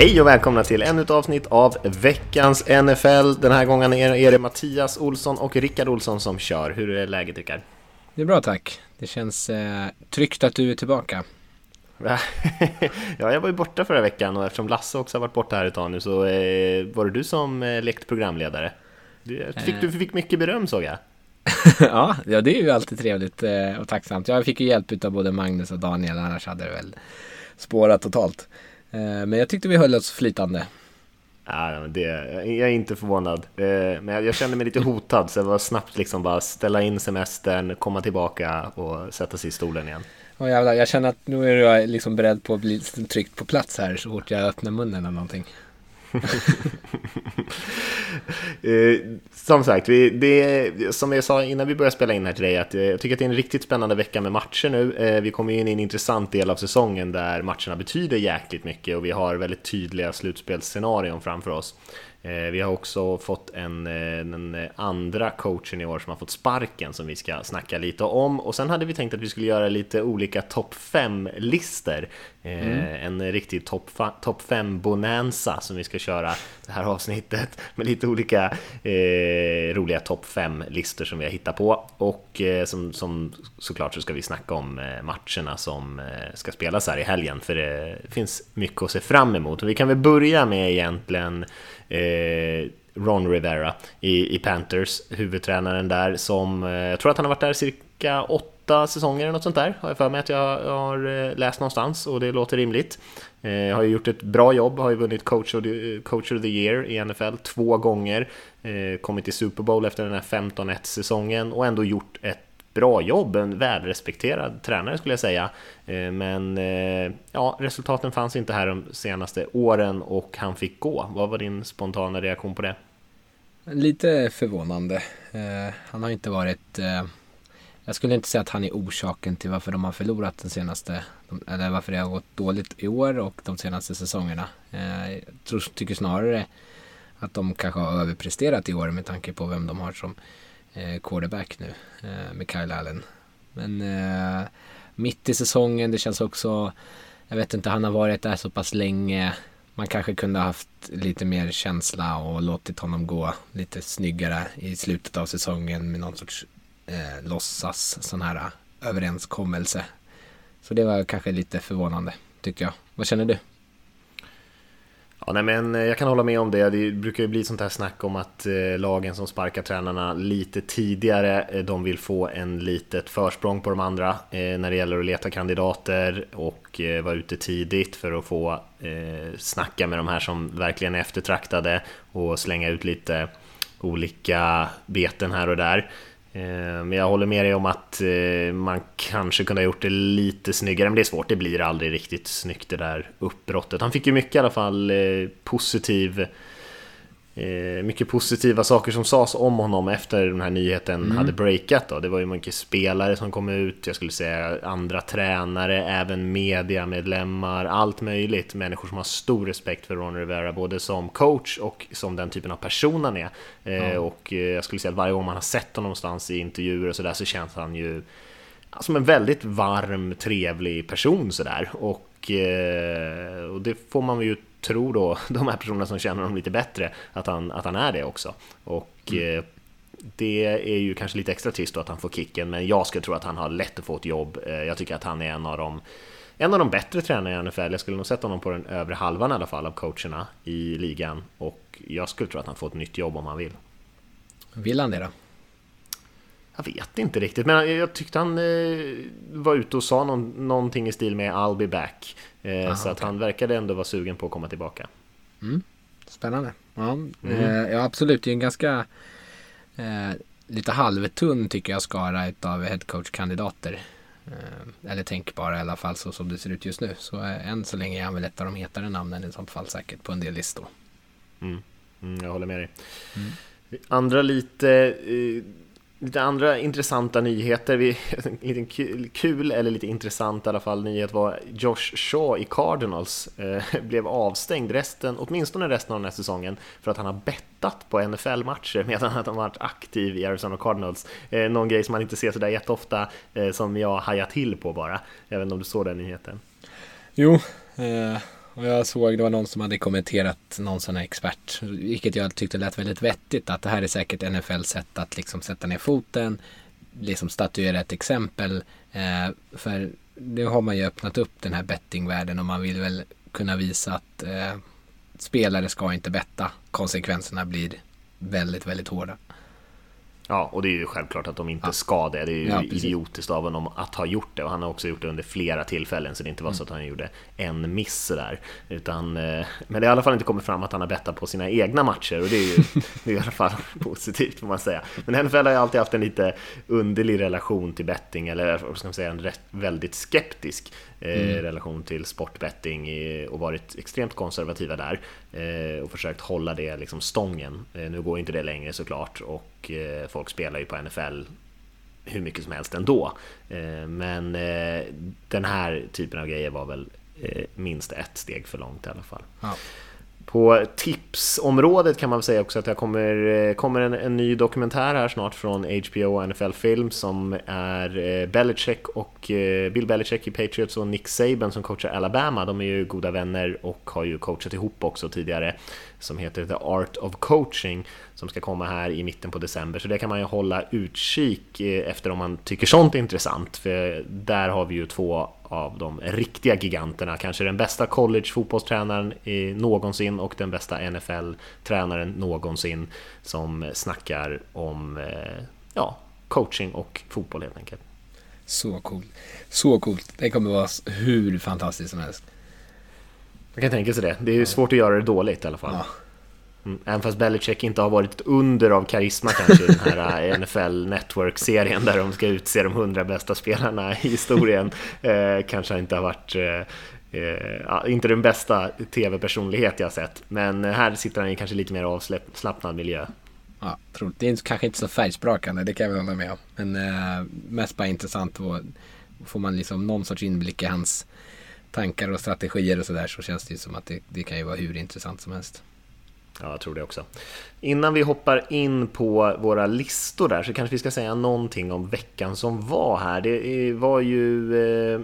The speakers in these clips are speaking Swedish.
Hej och välkomna till ännu ett avsnitt av veckans NFL. Den här gången är det Mattias Olsson och Rickard Olsson som kör. Hur är läget Rickard? Det är bra tack. Det känns eh, tryggt att du är tillbaka. ja, jag var ju borta förra veckan och eftersom Lasse också har varit borta här ett tag nu så eh, var det du som eh, lekte programledare. Du fick, du fick mycket beröm såg jag. ja, ja, det är ju alltid trevligt eh, och tacksamt. Jag fick ju hjälp av både Magnus och Daniel, annars hade det väl spårat totalt. Eh, men jag tyckte vi höll oss flytande. Ja, det, jag är inte förvånad. Eh, men jag kände mig lite hotad så jag var snabbt liksom bara ställa in semestern, komma tillbaka och sätta sig i stolen igen. Oh, jävlar, jag känner att nu är du liksom beredd på att bli tryckt på plats här så fort jag öppnar munnen eller någonting. Eh, som sagt, vi, det, som jag sa innan vi började spela in här till dig, att eh, jag tycker att det är en riktigt spännande vecka med matcher nu. Eh, vi kommer in i en intressant del av säsongen där matcherna betyder jäkligt mycket och vi har väldigt tydliga slutspelsscenarion framför oss. Eh, vi har också fått en, eh, den andra coachen i år som har fått sparken som vi ska snacka lite om och sen hade vi tänkt att vi skulle göra lite olika topp 5-listor mm. En riktig topp top 5-bonanza som vi ska köra det här avsnittet med lite olika eh, roliga topp 5-listor som vi har hittat på. Och eh, som, som såklart så ska vi snacka om matcherna som ska spelas här i helgen. För det finns mycket att se fram emot. Och vi kan väl börja med egentligen eh, Ron Rivera i, i Panthers, huvudtränaren där som, eh, jag tror att han har varit där cirka åtta säsonger eller något sånt där, har jag för mig att jag har eh, läst någonstans och det låter rimligt. Jag har ju gjort ett bra jobb, har ju vunnit coach of the, coach of the year i NFL två gånger, eh, kommit till Super Bowl efter den här 15-1 säsongen och ändå gjort ett bra jobb, en välrespekterad tränare skulle jag säga. Men ja, resultaten fanns inte här de senaste åren och han fick gå. Vad var din spontana reaktion på det? Lite förvånande. Han har inte varit... Jag skulle inte säga att han är orsaken till varför de har förlorat den senaste, eller varför det har gått dåligt i år och de senaste säsongerna. Eh, jag tycker snarare att de kanske har överpresterat i år med tanke på vem de har som eh, quarterback nu eh, med Kyle Allen. Men mitt i säsongen, det känns också, jag vet inte, han har varit där så pass länge. Man kanske kunde ha haft lite mer känsla och låtit honom gå lite snyggare i slutet av säsongen med någon sorts eh, låtsas sån här eh, överenskommelse. Så det var kanske lite förvånande tyckte jag. Vad känner du? Ja, nej, men eh, jag kan hålla med om det. Det brukar ju bli sånt här snack om att eh, lagen som sparkar tränarna lite tidigare, eh, de vill få en litet försprång på de andra eh, när det gäller att leta kandidater och vara ute tidigt för att få snacka med de här som verkligen är eftertraktade och slänga ut lite olika beten här och där. Eh, men jag håller med dig om att eh, man kanske kunde ha gjort det lite snyggare, men det är svårt, det blir aldrig riktigt snyggt det där uppbrottet. Han fick ju mycket i alla fall eh, positiv mycket positiva saker som sades om honom efter den här nyheten mm. hade breakat. Då. Det var ju mycket spelare som kom ut, jag skulle säga andra tränare, även mediamedlemmar, allt möjligt. Människor som har stor respekt för Ron Rivera, både som coach och som den typen av person han är. Mm. Och eh, jag skulle säga att varje gång man har sett honom någonstans i intervjuer och sådär så känns han ju som en väldigt varm, trevlig person sådär. Och, och det får man ju tror då de här personerna som känner honom lite bättre att han, att han är det också. Och mm. eh, det är ju kanske lite extra trist då att han får kicken, men jag skulle tro att han har lätt att få ett jobb. Eh, jag tycker att han är en av de en av de bättre tränarna i NFL. Jag skulle nog sätta honom på den övre halvan i alla fall av coacherna i ligan och jag skulle tro att han får ett nytt jobb om han vill. Vill han det då? Jag vet inte riktigt, men jag tyckte han eh, var ute och sa någon, någonting i stil med I'll be back. Eh, Aha, så att okay. han verkade ändå vara sugen på att komma tillbaka. Mm. Spännande. Ja, mm. eh, ja, absolut. Det är en ganska eh, lite halvtunn tycker jag skara av headcoach-kandidater. Eh, eller tänkbara i alla fall så som det ser ut just nu. Så eh, än så länge är han väl ett av de hetare namnen i sånt fall säkert på en del listor. Mm. mm jag håller med dig. Mm. Andra lite Lite andra intressanta nyheter, vi, lite kul eller lite intressant i alla fall nyhet var Josh Shaw i Cardinals eh, blev avstängd resten, åtminstone resten av den här säsongen för att han har bettat på NFL-matcher medan han har varit aktiv i Arizona Cardinals. Eh, någon grej som man inte ser sådär jätteofta eh, som jag hajar till på bara. Jag vet inte om du såg den nyheten? Jo, eh, jag såg det var någon som hade kommenterat någon sån här expert, vilket jag tyckte lät väldigt vettigt, att det här är säkert NFLs sätt att liksom sätta ner foten, liksom statuera ett exempel. Eh, för nu har man ju öppnat upp den här bettingvärlden och man vill väl kunna visa att eh, spelare ska inte betta. Konsekvenserna blir väldigt, väldigt hårda. Ja, och det är ju självklart att de inte ja. ska det. Det är ju ja, idiotiskt av honom att ha gjort det och han har också gjort det under flera tillfällen så det inte var mm. så att han gjorde en miss där. Utan, eh, men det har i alla fall inte kommit fram att han har bettat på sina egna matcher och det är ju det är i alla fall positivt får man säga. Men NFL har ju alltid haft en lite underlig relation till betting eller vad ska man säga, en rätt, väldigt skeptisk eh, mm. relation till sportbetting och varit extremt konservativa där eh, och försökt hålla det liksom stången. Nu går inte det längre såklart och folk spelar ju på NFL hur mycket som helst ändå. Eh, men eh, den här typen av grejer var väl eh, minst ett steg för långt i alla fall. Ja. På tipsområdet kan man väl säga också att det kommer, kommer en, en, ny dokumentär här snart från HBO och NFL Film som är Belichick och Bill Belichick i Patriots och Nick Saban som coachar Alabama. De är ju goda vänner och har ju coachat ihop också tidigare som heter The Art of Coaching som ska komma här i mitten på december. Så det kan man ju hålla utkik eh, efter om man tycker sånt är intressant. För där har vi ju två av de riktiga giganterna, kanske den bästa college fotbollstränaren eh, någonsin och den bästa NFL-tränaren någonsin som snackar om eh, ja, coaching och fotboll helt enkelt. Så coolt. Så coolt. Det kommer vara hur fantastiskt som helst. Man kan tänka sig det. Det är ju svårt att göra det dåligt i alla fall. Ja. Mm. Även fast Belichick inte har varit ett under av karisma kanske i den här eh, NFL Network-serien där de ska utse de hundra bästa spelarna i historien. Eh, kanske inte har varit eh, eh, inte den bästa tv-personlighet jag sett. Men här sitter han i kanske lite mer avslappnad miljö. Ja, tror, det är kanske inte så färgsprakande, det kan jag väl hålla med om. Men eh, mest bara intressant och får man liksom någon sorts inblick i hans tankar och strategier och sådär så känns det ju som att det, det kan ju vara hur intressant som helst. Ja, jag tror det också. Innan vi hoppar in på våra listor där så kanske vi ska säga någonting om veckan som var här. Det var ju... Eh,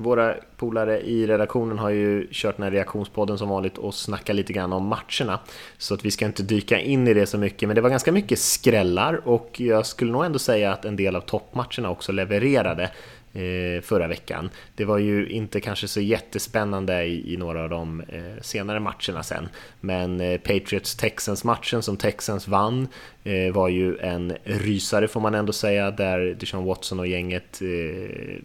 våra polare i redaktionen har ju kört den här reaktionspodden som vanligt och snackat lite grann om matcherna. Så att vi ska inte dyka in i det så mycket, men det var ganska mycket skrällar och jag skulle nog ändå säga att en del av toppmatcherna också levererade. Eh, förra veckan. Det var ju inte kanske så jättespännande i, i några av de eh, senare matcherna sen, men eh, Patriots-Texans-matchen som Texans vann eh, var ju en rysare får man ändå säga, där Deshaun Watson och gänget eh,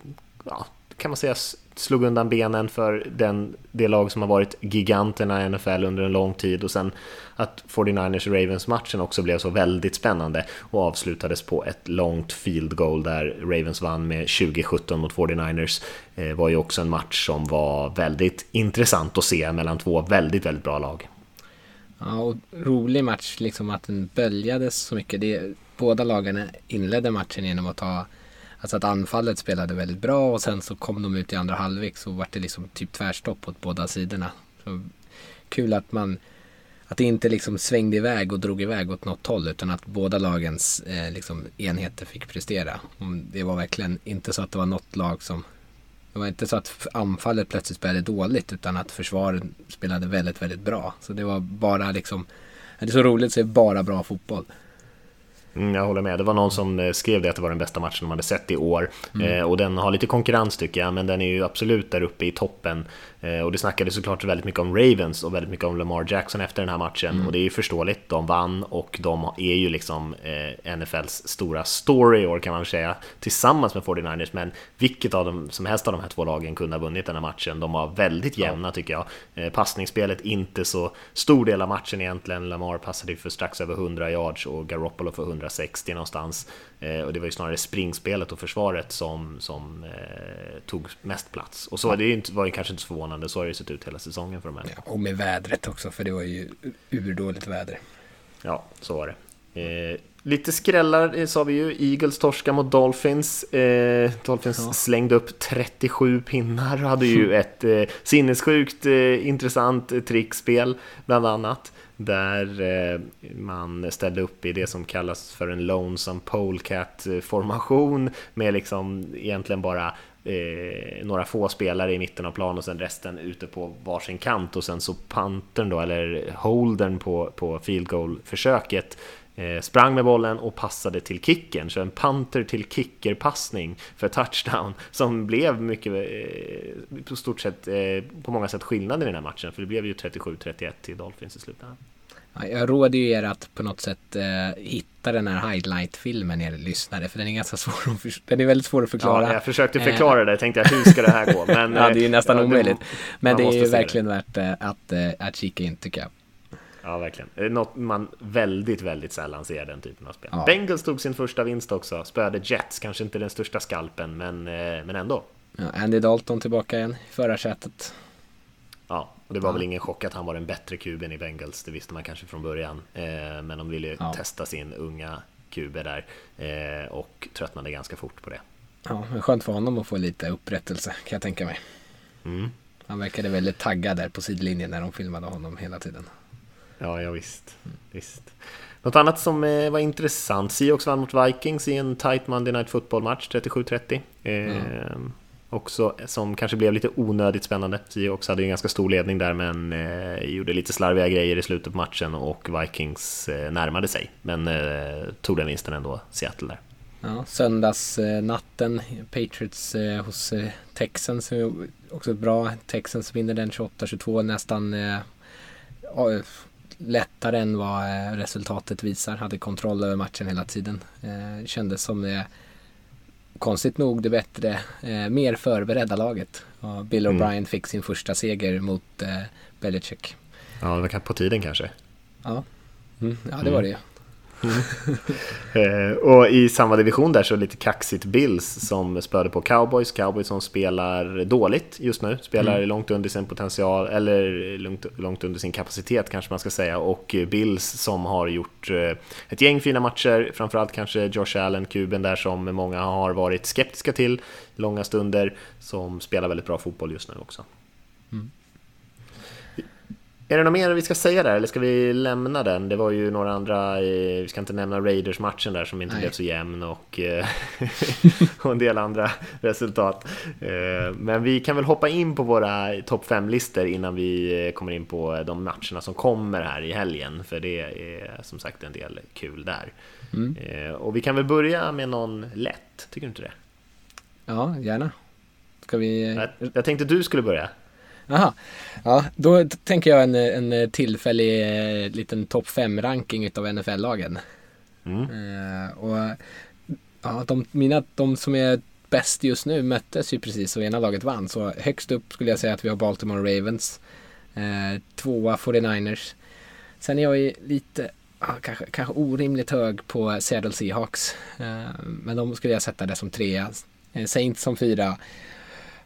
ja, kan man säga slog undan benen för den, det lag som har varit giganterna i NFL under en lång tid och sen att 49ers Ravens-matchen också blev så väldigt spännande och avslutades på ett långt field goal där Ravens vann med 20-17 mot 49ers eh, var ju också en match som var väldigt intressant att se mellan två väldigt, väldigt bra lag. Ja, och rolig match liksom att den böljades så mycket. Det, båda lagen inledde matchen genom att ta Alltså att anfallet spelade väldigt bra och sen så kom de ut i andra halvlek så var det liksom typ tvärstopp åt båda sidorna. Så kul att man att det inte liksom svängde iväg och drog iväg åt något håll utan att båda lagens eh, liksom enheter fick prestera. Det var verkligen inte så att det var något lag som det var inte så att anfallet plötsligt spelade dåligt utan att försvaret spelade väldigt, väldigt bra. Så det var bara liksom, det är så roligt att se bara bra fotboll. Mm, jag håller med. Det var någon som eh, skrev det att det var den bästa matchen de hade sett i år. Mm. Eh, och den har lite konkurrens tycker jag, men den är ju absolut där uppe i toppen. Eh, och det snackades såklart väldigt mycket om Ravens och väldigt mycket om Lamar Jackson efter den här matchen. Mm. Och det är ju förståeligt, de vann och de är ju liksom eh, NFLs stora story i år kan man väl säga, tillsammans med 49ers. Men vilket av dem som helst av de här två lagen kunde ha vunnit den här matchen. De var väldigt jämna tycker jag. Eh, passningsspelet inte så stor del av matchen egentligen. Lamar passade ju för strax över 100 yards och Garoppolo för 160 någonstans. Eh, och det var ju snarare springspelet och försvaret som, som eh, tog mest plats. Och så ja. det var ju kanske inte så förvånande, så har det sett ut hela säsongen för de här. Ja, och med vädret också, för det var ju urdåligt väder. Ja, så var det. Eh, lite skrällar eh, sa vi ju. Eagles torska mot Dolphins. Eh, Dolphins ja. slängde upp 37 pinnar och hade ju ett eh, sinnessjukt eh, intressant trickspel bland annat där eh, man ställde upp i det som kallas för en lonesome polecat formation med liksom egentligen bara eh, några få spelare i mitten av plan och sen resten ute på varsin kant och sen så pantern då, eller holdern på, på field goal-försöket sprang med bollen och passade till kicken, så en panter till kicker-passning för touchdown som blev mycket, eh, på stort sett, eh, på många sätt skillnaden i den här matchen, för det blev ju 37-31 till Dolphins i slutändan. Jag råder ju er att på något sätt eh, hitta den här highlight-filmen er lyssnare för den är ganska svår att förstå. Den är väldigt svår att förklara. Ja, jag försökte förklara det, tänkte jag hur ska det här gå? Men, ja, det är ju nästan ja, omöjligt. Men det är ju verkligen det. värt eh, att, eh, att kika in tycker jag. Ja, verkligen. Något man väldigt, väldigt sällan ser den typen av spel. Ja. Bengals tog sin första vinst också, spöade Jets, kanske inte den största skalpen, men, eh, men ändå. Ja, Andy Dalton tillbaka igen i förarsätet. Ja, och det var ja. väl ingen chock att han var den bättre kuben i Bengals, det visste man kanske från början. Eh, men de ville ju ja. testa sin unga QB där eh, och tröttnade ganska fort på det. Ja, men skönt för honom att få lite upprättelse kan jag tänka mig. Mm. Han verkade väldigt taggad där på sidlinjen när de filmade honom hela tiden. Ja, ja visst. Visst. Något annat som eh, var intressant, Seahawks vann mot Vikings i en tight Monday Night Football-match, 37-30. Mm också som kanske blev lite onödigt spännande. Seahawks hade ju en ganska stor ledning där men eh, gjorde lite slarviga grejer i slutet på matchen och Vikings eh, närmade sig. Men eh, tog den vinsten ändå, Seattle där. Ja, söndagsnatten, Patriots eh, hos eh, Texans, också bra. Texans vinner den 28-22 nästan eh, lättare än vad resultatet visar. Hade kontroll över matchen hela tiden. kändes som det konstigt nog det bättre, eh, mer förberedda laget. Och Bill mm. O'Brien mm. fick sin första seger mot eh, Belichick. Ja, det var på tiden kanske. Ja, mm, ja det var det ju. Eh, och i samma division där så lite kaxigt Bills som spöade på Cowboys. Cowboys som spelar dåligt just nu, spelar mm. långt under sin potential, eller långt, långt under sin kapacitet kanske man ska säga. Och Bills som har gjort eh, ett gäng fina matcher, framförallt kanske Josh Allen, kuben där som många har varit skeptiska till långa stunder, som spelar väldigt bra fotboll just nu också. Är det något mer vi ska säga där eller ska vi lämna den? Det var ju några andra, vi ska inte nämna Raiders-matchen där som inte Nej. blev så jämn och, eh, och en del andra resultat. Eh, men vi kan väl hoppa in på våra topp 5-listor innan vi kommer in på de matcherna som kommer här i helgen, för det är som sagt en del kul där. Mm. Eh, och vi kan väl börja med någon lätt, tycker du inte det? Ja, gärna. Ska vi... Jag, jag tänkte du skulle börja. Jaha. Ja, då tänker jag en, en tillfällig eh, liten topp 5-ranking utav NFL-lagen. Mm. Uh, och ja, de, mina, de som är bäst just nu möttes ju precis och ena laget vann. Så högst upp skulle jag säga att vi har Baltimore Ravens. Uh, tvåa 49ers. Sen är jag ju lite, uh, kanske, kanske orimligt hög på Seattle Seahawks. Uh, men de skulle jag sätta det som trea. Saints som fyra.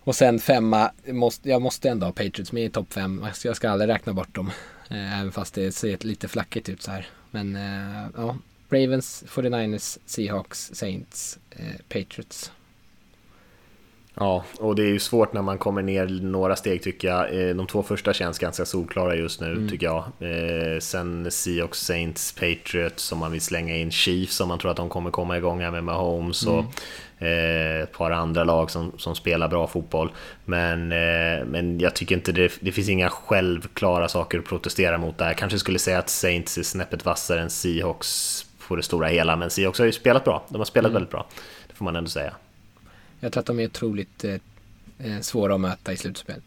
Och sen femma, måste, jag måste ändå ha Patriots med i topp fem. Alltså, jag ska aldrig räkna bort dem. Eh, även fast det ser lite flackigt ut så här. Men eh, ja, Ravens, 49ers, Seahawks, Saints, eh, Patriots. Ja, och det är ju svårt när man kommer ner några steg tycker jag. De två första känns ganska solklara just nu mm. tycker jag. sen Seahawks, Saints, Patriots som man vill slänga in Chiefs om man tror att de kommer komma igång här med Mahomes. Mm. Och Eh, ett par andra lag som, som spelar bra fotboll. Men, eh, men jag tycker inte det, det finns inga självklara saker att protestera mot där. Kanske skulle säga att Saints är snäppet vassare än Seahawks på det stora hela, men Seahawks har ju spelat bra. De har spelat mm. väldigt bra, det får man ändå säga. Jag tror att de är otroligt eh, eh svåra att möta i slutspel.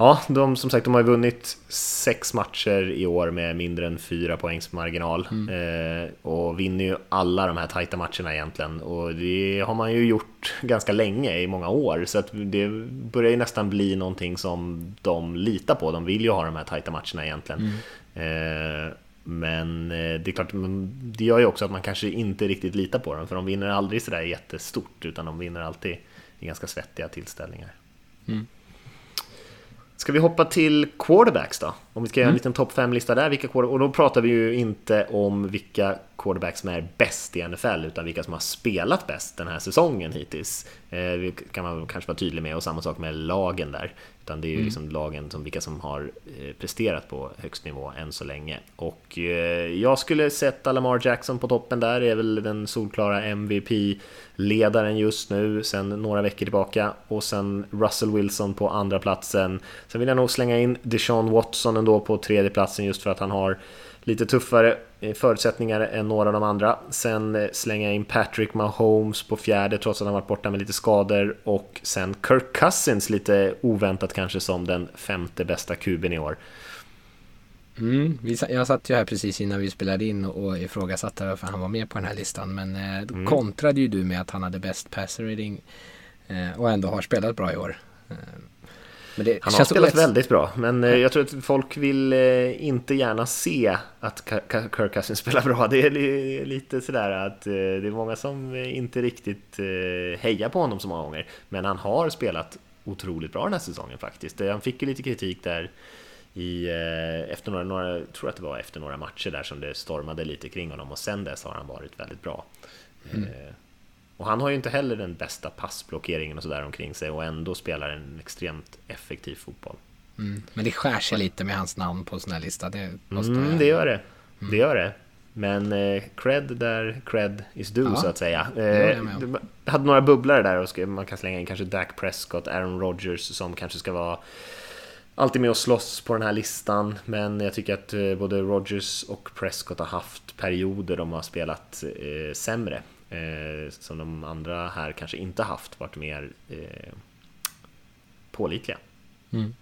Ja, de, som sagt, de har vunnit sex matcher i år med mindre än fyra poängs marginal mm. eh, och vinner ju alla de här tajta matcherna egentligen. Och det har man ju gjort ganska länge, i många år, så att det börjar ju nästan bli någonting som de litar på. De vill ju ha de här tajta matcherna egentligen. Mm. Eh, men eh, det är klart, det gör ju också att man kanske inte riktigt litar på dem, för de vinner aldrig sådär jättestort, utan de vinner alltid i ganska svettiga tillställningar. Mm. Ska vi hoppa till quarterbacks då? Om vi ska göra en mm. liten topp 5-lista där, vilka och då pratar vi ju inte om vilka quarterbacks som är bäst i NFL, utan vilka som har spelat bäst den här säsongen hittills. Eh, det kan man kanske vara tydlig med, och samma sak med lagen där. Utan det är ju mm. liksom lagen som vilka som har eh, presterat på högst nivå än så länge. Och eh, jag skulle sätta Lamar Jackson på toppen där, är väl den solklara MVP-ledaren just nu sen några veckor tillbaka. Och sen Russell Wilson på andra platsen. Sen vill jag nog slänga in Deshaun Watson ändå på tredje platsen just för att han har lite tuffare eh, förutsättningar än några av de andra. Sen eh, slänga in Patrick Mahomes på fjärde trots att han varit borta med lite skador och sen Kirk Cousins lite oväntat kanske som den femte bästa kuben i år. Mm, jag satt ju här precis innan vi spelade in och ifrågasatte varför han var med på den här listan. Men eh, då mm. kontrade ju du med att han hade bäst passer rating och ändå har spelat bra i år. Han har spelat ett... väldigt bra, men eh, jag tror att folk vill eh, inte gärna se att Kirk Cousins spelar bra. Det är lite sådär att eh, det är många som inte riktigt hejar på honom så många gånger. Men han har spelat otroligt bra den här säsongen faktiskt. Han fick ju lite kritik där i, efter några, några, tror att det var efter några matcher där som det stormade lite kring honom och sen dess har han varit väldigt bra. Mm. Och han har ju inte heller den bästa passblockeringen och sådär omkring sig och ändå spelar en extremt effektiv fotboll. Mm. Men det skär sig lite med hans namn på sån här lista. Det, mm, det gör det. Mm. Det gör det. Men eh, cred där cred is due ja, så att säga. Eh, hade några bubblare där och man kan slänga in kanske Dak Prescott, Aaron Rodgers som kanske ska vara alltid med och slåss på den här listan. Men jag tycker att eh, både Rodgers och Prescott har haft perioder de har spelat eh, sämre eh, som de andra här kanske inte haft, varit mer eh, pålitliga. Mm.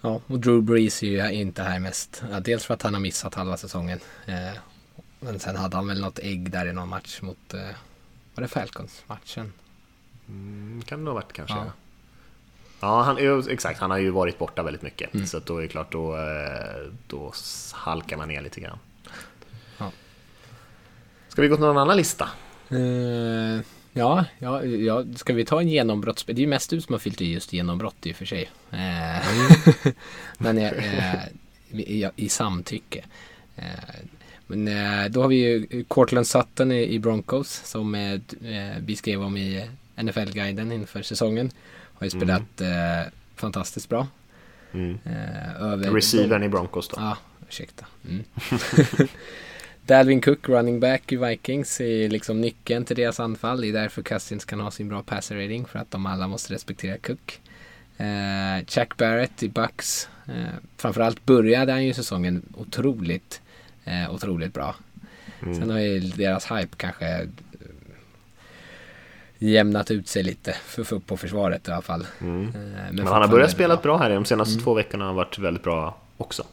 Ja, och Drew Brees är ju inte här mest. Ja, dels för att han har missat halva säsongen. Eh, men sen hade han väl något ägg där i någon match mot, eh, var det Falcons-matchen? Mm, kan det nog ha varit kanske. Ja. Ja, han, exakt. Han har ju varit borta väldigt mycket. Mm. Så då är det klart, då, eh, då halkar man ner lite grann. Ska vi gå till någon annan lista? Uh, ja, ja, ja, ska vi ta en genombrott? Det är ju mest du som har fyllt i just genombrott i och för sig. Uh, mm. men uh, i, i, samtycke. men då har vi ju Cortland Sutton i, i Broncos som vi skrev om i NFL-guiden inför säsongen. Har ju spelat mm. fantastiskt bra. Mm. Över Receivern i Broncos då? Ja, ursäkta. Mm. Dalvin Cook, running back i Vikings, är liksom nyckeln till deras anfall. Det är därför Cousins kan ha sin bra passer rating, för att de alla måste respektera Cook. Uh, Jack Barrett i Bucks. Uh, framförallt började han ju säsongen otroligt, uh, otroligt bra. Mm. Sen har ju deras hype kanske uh, jämnat ut sig lite för, för, på försvaret i alla fall. Mm. men, men han har börjat spela bra här de senaste mm. två veckorna har varit väldigt bra också.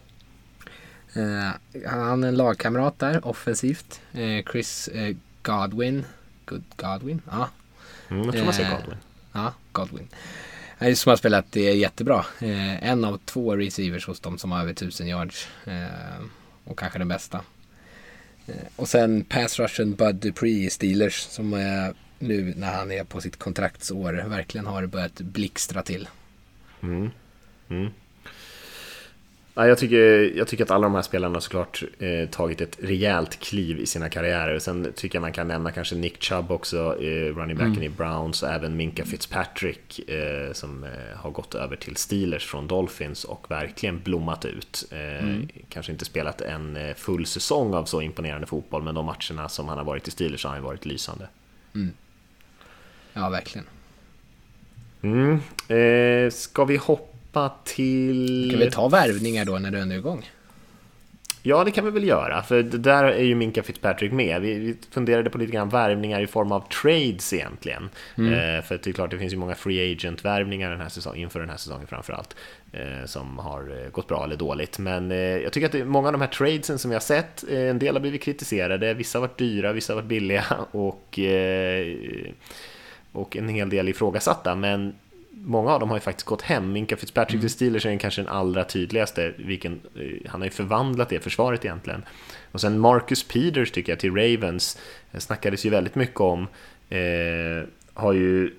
Uh, han är en lagkamrat där offensivt. Uh, Chris uh, Godwin. Good Godwin? Ja. Mm, jag tror man säger Godwin. Ja, Godwin. Han som har spelat jättebra. en av två receivers hos dem som har över 1000 yards. och kanske den bästa. och sen pass rushen Bud Dupree i Steelers som nu när han är på sitt kontraktsår verkligen har börjat blixtra till. Mm. Mm. Ja, jag, tycker, jag tycker att alla de här spelarna såklart eh, tagit ett rejält kliv i sina karriärer. Sen tycker jag man kan nämna kanske Nick Chubb också, eh, running backen mm. i Browns och även Minka Fitzpatrick eh, som eh, har gått över till Steelers från Dolphins och verkligen blommat ut. Eh, mm. Kanske inte spelat en eh, full säsong av så imponerande fotboll, men de matcherna som han har varit i Steelers har han varit lysande. Mm. Ja, verkligen. Mm. ska vi hoppa hoppa till... Kan vi ta värvningar då när du ändå är igång? Ja, det kan vi väl göra, för där är ju Minka Fitzpatrick med. Vi, vi funderade på lite grann värvningar i form av trades egentligen. Mm. Eh, för det är klart, det finns ju många free agent-värvningar den här säsongen, inför den här säsongen framförallt, eh, som har eh, gått bra eller dåligt. Men eh, jag tycker att det, många av de här tradesen som vi har sett, eh, en del har blivit kritiserade, vissa har varit dyra, vissa har varit billiga och, eh, och en hel del ifrågasatta. Men många av dem har ju faktiskt gått hem. Minka Fitzpatrick mm. till Steelers är kanske den allra tydligaste. Vilken, eh, han har ju förvandlat det försvaret egentligen. Och sen Marcus Peters tycker jag till Ravens. Det snackades ju väldigt mycket om. Eh, har ju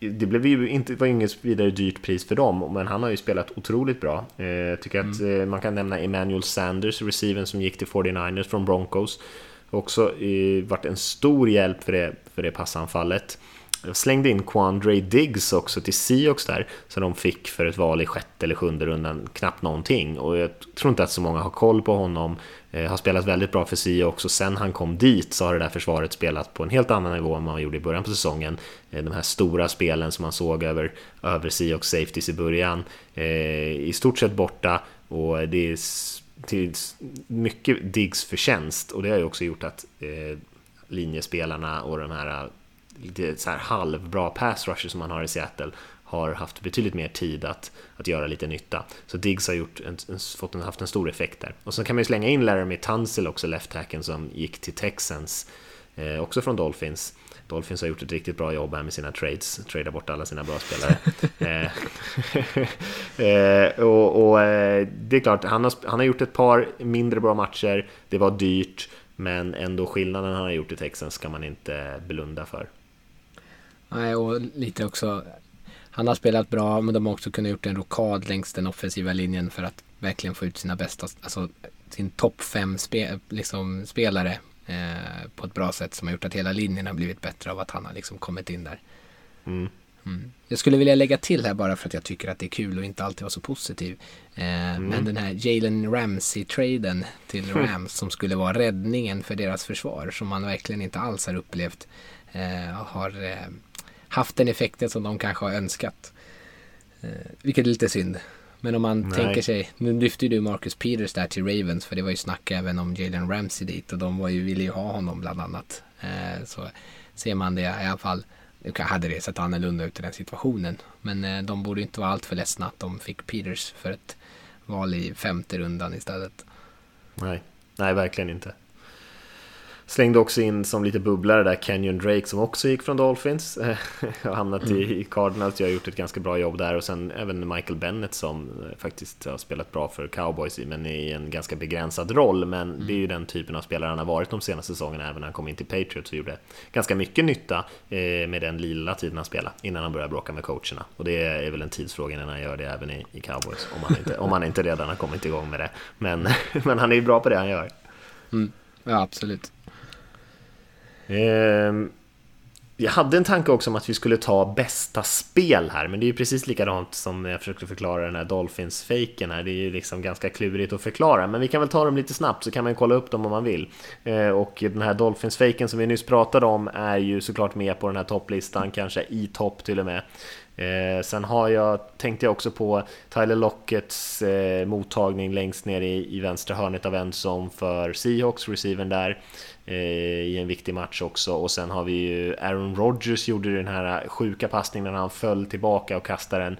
det blev ju inte, var inget vidare dyrt pris för dem, men han har ju spelat otroligt bra. Eh, tycker mm. att eh, man kan nämna Emmanuel Sanders, receiven som gick till 49ers från Broncos. Också eh, varit en stor hjälp för det, för det passanfallet jag slängde in Quandre Diggs också till Seahawks där, som de fick för ett val i sjätte eller sjunde rundan, knappt någonting. Och jag tror inte att så många har koll på honom. Eh, har spelat väldigt bra för Seahawks och sen han kom dit så har det där försvaret spelat på en helt annan nivå än man gjorde i början på säsongen. Eh, de här stora spelen som man såg över, över Seahawks safeties i början, eh, i stort sett borta och det är till mycket Diggs förtjänst och det har ju också gjort att eh, linjespelarna och de här lite så här halvbra pass rusher som man har i Seattle har haft betydligt mer tid att, att göra lite nytta. Så Diggs har gjort en, en, fått en, haft en stor effekt där. Och så kan man ju slänga in Laramie Tunsil också, left hacken som gick till Texans, eh, också från Dolphins. Dolphins har gjort ett riktigt bra jobb här med sina trades, tradar bort alla sina bra spelare. eh, eh, och, och eh, det är klart, han har, han har gjort ett par mindre bra matcher, det var dyrt, men ändå skillnaden han har gjort i Texans ska man inte blunda för. Nej, och lite också. Han har spelat bra, men de har också kunnat gjort en rokad längs den offensiva linjen för att verkligen få ut sina bästa, alltså sin topp fem spe, liksom, spelare eh, på ett bra sätt som har gjort att hela linjen har blivit bättre av att han har liksom kommit in där. Mm. Mm. Jag skulle vilja lägga till här bara för att jag tycker att det är kul och inte alltid vara så positiv. Eh, mm. Men den här Jalen Ramsey-traden till Rams som skulle vara räddningen för deras försvar som man verkligen inte alls har upplevt eh, har eh, haft den effekten som de kanske har önskat. Eh, vilket är lite synd. Men om man Nej. tänker sig, nu lyfte ju du Marcus Peters där till Ravens för det var ju snack även om Jalen Ramsey dit och de var ju, ville ju ha honom bland annat. Eh, så ser man det i alla fall, nu hade det sett annorlunda ut i den situationen. Men eh, de borde inte vara alltför ledsna att de fick Peters för ett val i femte rundan istället. Nej, Nej verkligen inte. Slängde också in som lite bubblare där Kenyon Drake som också gick från Dolphins. har hamnat mm. i Cardinals, jag har gjort ett ganska bra jobb där och sen även Michael Bennett som eh, faktiskt har spelat bra för Cowboys men i en ganska begränsad roll. Men mm. det är ju den typen av spelare han har varit de senaste säsongerna även när han kom in till Patriots och gjorde ganska mycket nytta eh, med den lilla tiden han spelade innan han började bråka med coacherna. Och det är väl en tidsfråga innan han gör det även i, i Cowboys om han, inte, om han inte redan har kommit igång med det. Men, men han är ju bra på det han gör. Mm. Ja, absolut. Ehm, jag hade en tanke också om att vi skulle ta bästa spel här, men det är ju precis likadant som jag försökte förklara den här Dolphins-faken här. Det är ju liksom ganska klurigt att förklara, men vi kan väl ta dem lite snabbt så kan man kolla upp dem om man vill. Ehm, och den här Dolphins-faken som vi nyss pratade om är ju såklart med på den här topplistan, kanske i topp till och med. Eh, sen har jag, tänkte jag också på Tyler Lockets eh, mottagning längst ner i, i vänstra hörnet av endzone för Seahawks, receiven där. Eh, I en viktig match också. Och sen har vi ju Aaron Rodgers gjorde den här sjuka passningen när han föll tillbaka och kastade den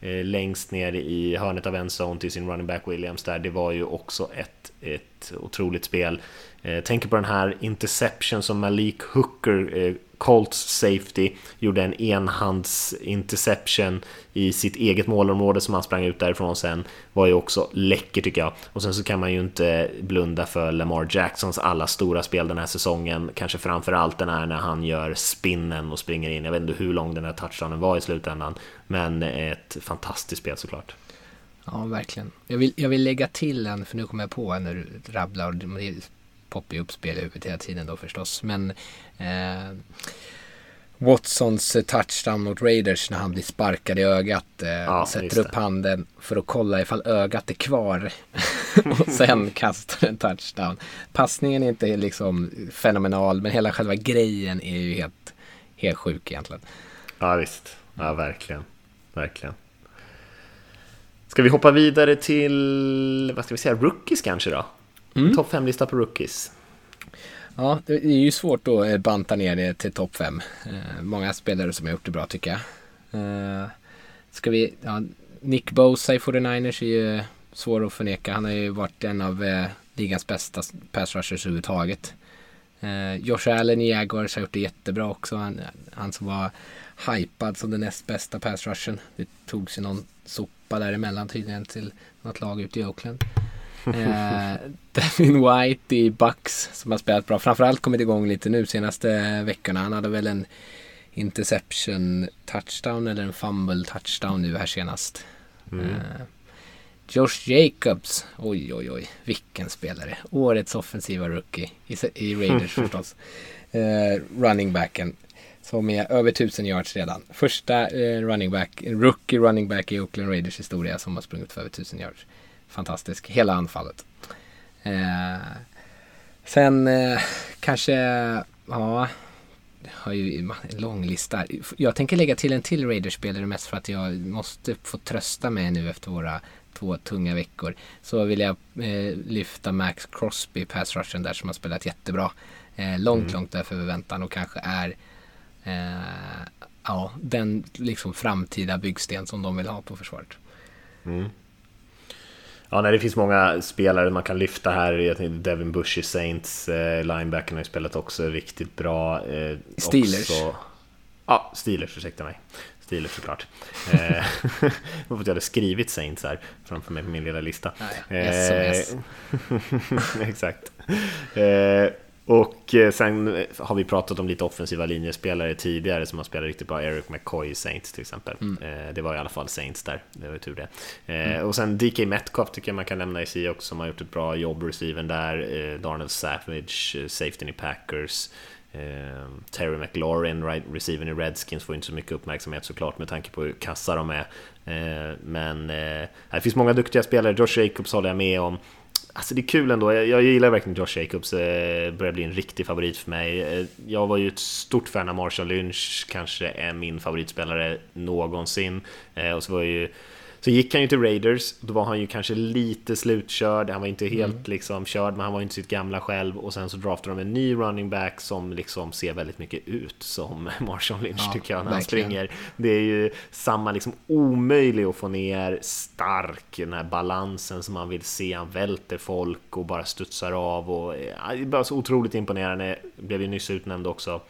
eh, längst ner i hörnet av en zone till sin running back Williams där. Det var ju också ett, ett otroligt spel. Tänk tänker på den här interception som Malik Hooker Colts safety gjorde en enhands interception i sitt eget målområde som han sprang ut därifrån sen var ju också läcker tycker jag. Och sen så kan man ju inte blunda för Lamar Jacksons alla stora spel den här säsongen, kanske framför allt den här när han gör spinnen och springer in. Jag vet inte hur lång den här touchdownen var i slutändan, men ett fantastiskt spel såklart. Ja, verkligen. Jag vill, jag vill lägga till en, för nu kommer jag på en när du rabblar poppar upp spel i huvudet hela tiden då förstås. Men eh, Watsons touchdown mot Raiders när han blir sparkad i ögat. Eh, ja, sätter upp handen för att kolla ifall ögat är kvar. och sen kastar en touchdown. Passningen är inte liksom fenomenal men hela själva grejen är ju helt, helt sjuk egentligen. Ja visst, ja verkligen. Verkligen. Ska vi hoppa vidare till, vad ska vi säga, rookies kanske då? Mm. Topp 5-lista på rookies. Ja, det är ju svårt att eh, banta ner det till topp 5. Eh, många spelare som har gjort det bra tycker jag. Eh, ska vi, ja, Nick Bosa i 49ers är ju svår att förneka. Han har ju varit en av eh, ligans bästa pass rushers överhuvudtaget. Eh, Josh Allen i Jaguars har gjort det jättebra också. Han, han som var hypad som den näst bästa pass rushen. Det tog sig någon sopa däremellan tydligen till något lag ute i Oakland. Eh, Devin White i Bucks som har spelat bra. Framförallt kommit igång lite nu senaste veckorna. Han hade väl en interception touchdown eller en fumble touchdown nu här senast. Mm. Eh, Josh Jacobs, oj oj oj, vilken spelare. Årets offensiva rookie i, i Raiders förstås. Eh, running backen Som är över 1000 yards redan. Första eh, running back, rookie running back i Oakland Raiders historia som har sprungit för över 1000 yards. Fantastisk, hela anfallet. Eh, sen eh, kanske, ja, har ju en lång lista. Jag tänker lägga till en till Raiders-spelare mest för att jag måste få trösta mig nu efter våra två tunga veckor. Så vill jag eh, lyfta Max Crosby, pass rushen där som har spelat jättebra. Eh, långt, mm. långt över förväntan och kanske är eh, ja, den liksom framtida byggsten som de vill ha på försvaret. Mm. Ja, nej, det finns många spelare man kan lyfta här. Devin Bush i Saints, eh, linebacken har ju spelat också riktigt bra. Eh, Steelers. Också, ja, Steelers, ursäkta mig. Steelers såklart. Eh, att jag hade skrivit Saints här framför mig på min lilla lista. Ah, ja. yes, eh, yes. exakt. Och eh, sen har vi pratat om lite offensiva linjespelare tidigare som har spelat riktigt bra. Eric McCoy i Saints till exempel. Mm. Eh, det var i alla fall Saints där, det var tur det. Eh, mm. Och sen DK Metcalf tycker jag man kan nämna i sig också, som har gjort ett bra jobb receiven där. Darnell Savage, safety i Packers. Terry McLaurin, right, receiven i Redskins får inte så mycket uppmärksamhet såklart med tanke på hur kassa de är. men det finns många duktiga spelare, Josh Jacobs håller jag med om. Alltså det är kul ändå, jag, jag gillar verkligen Josh Jacobs, eh, börjar bli en riktig favorit för mig. Eh, jag var ju ett stort fan av Marshall Lynch, kanske är min favoritspelare någonsin. Eh, och så var jag ju så gick han ju till Raiders, då var han ju kanske lite slutkörd, han var inte helt mm. liksom körd, men han var inte sitt gamla själv. Och sen så draftade de en ny running back som liksom ser väldigt mycket ut som Marshall Lynch ja, tycker jag när han springer. Det är ju samma liksom omöjlig att få ner stark, den här balansen som man vill se. Han välter folk och bara studsar av och ja, bara så otroligt imponerande. Blev ju nyss utnämnd också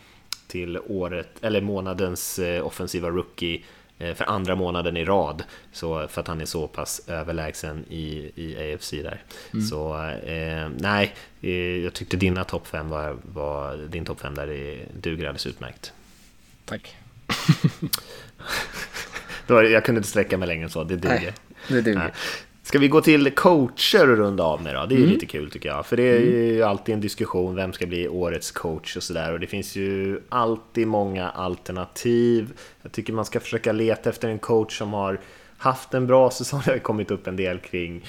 till året, eller månadens eh, offensiva rookie för andra månaden i rad. Så, för att han är så pass överlägsen i, i AFC där. Mm. Så eh, nej, eh, jag tyckte dina topp 5 var, var, din topp 5 där är, duger alldeles utmärkt. Tack. jag kunde inte sträcka mig längre än så, det duger. Nej, det duger. Ska vi gå till coacher och runda av med då? Det är mm. lite kul tycker jag. För det är ju mm. alltid en diskussion, vem ska bli årets coach och sådär. Och det finns ju alltid många alternativ. Jag tycker man ska försöka leta efter en coach som har haft en bra säsong. Det har kommit upp en del kring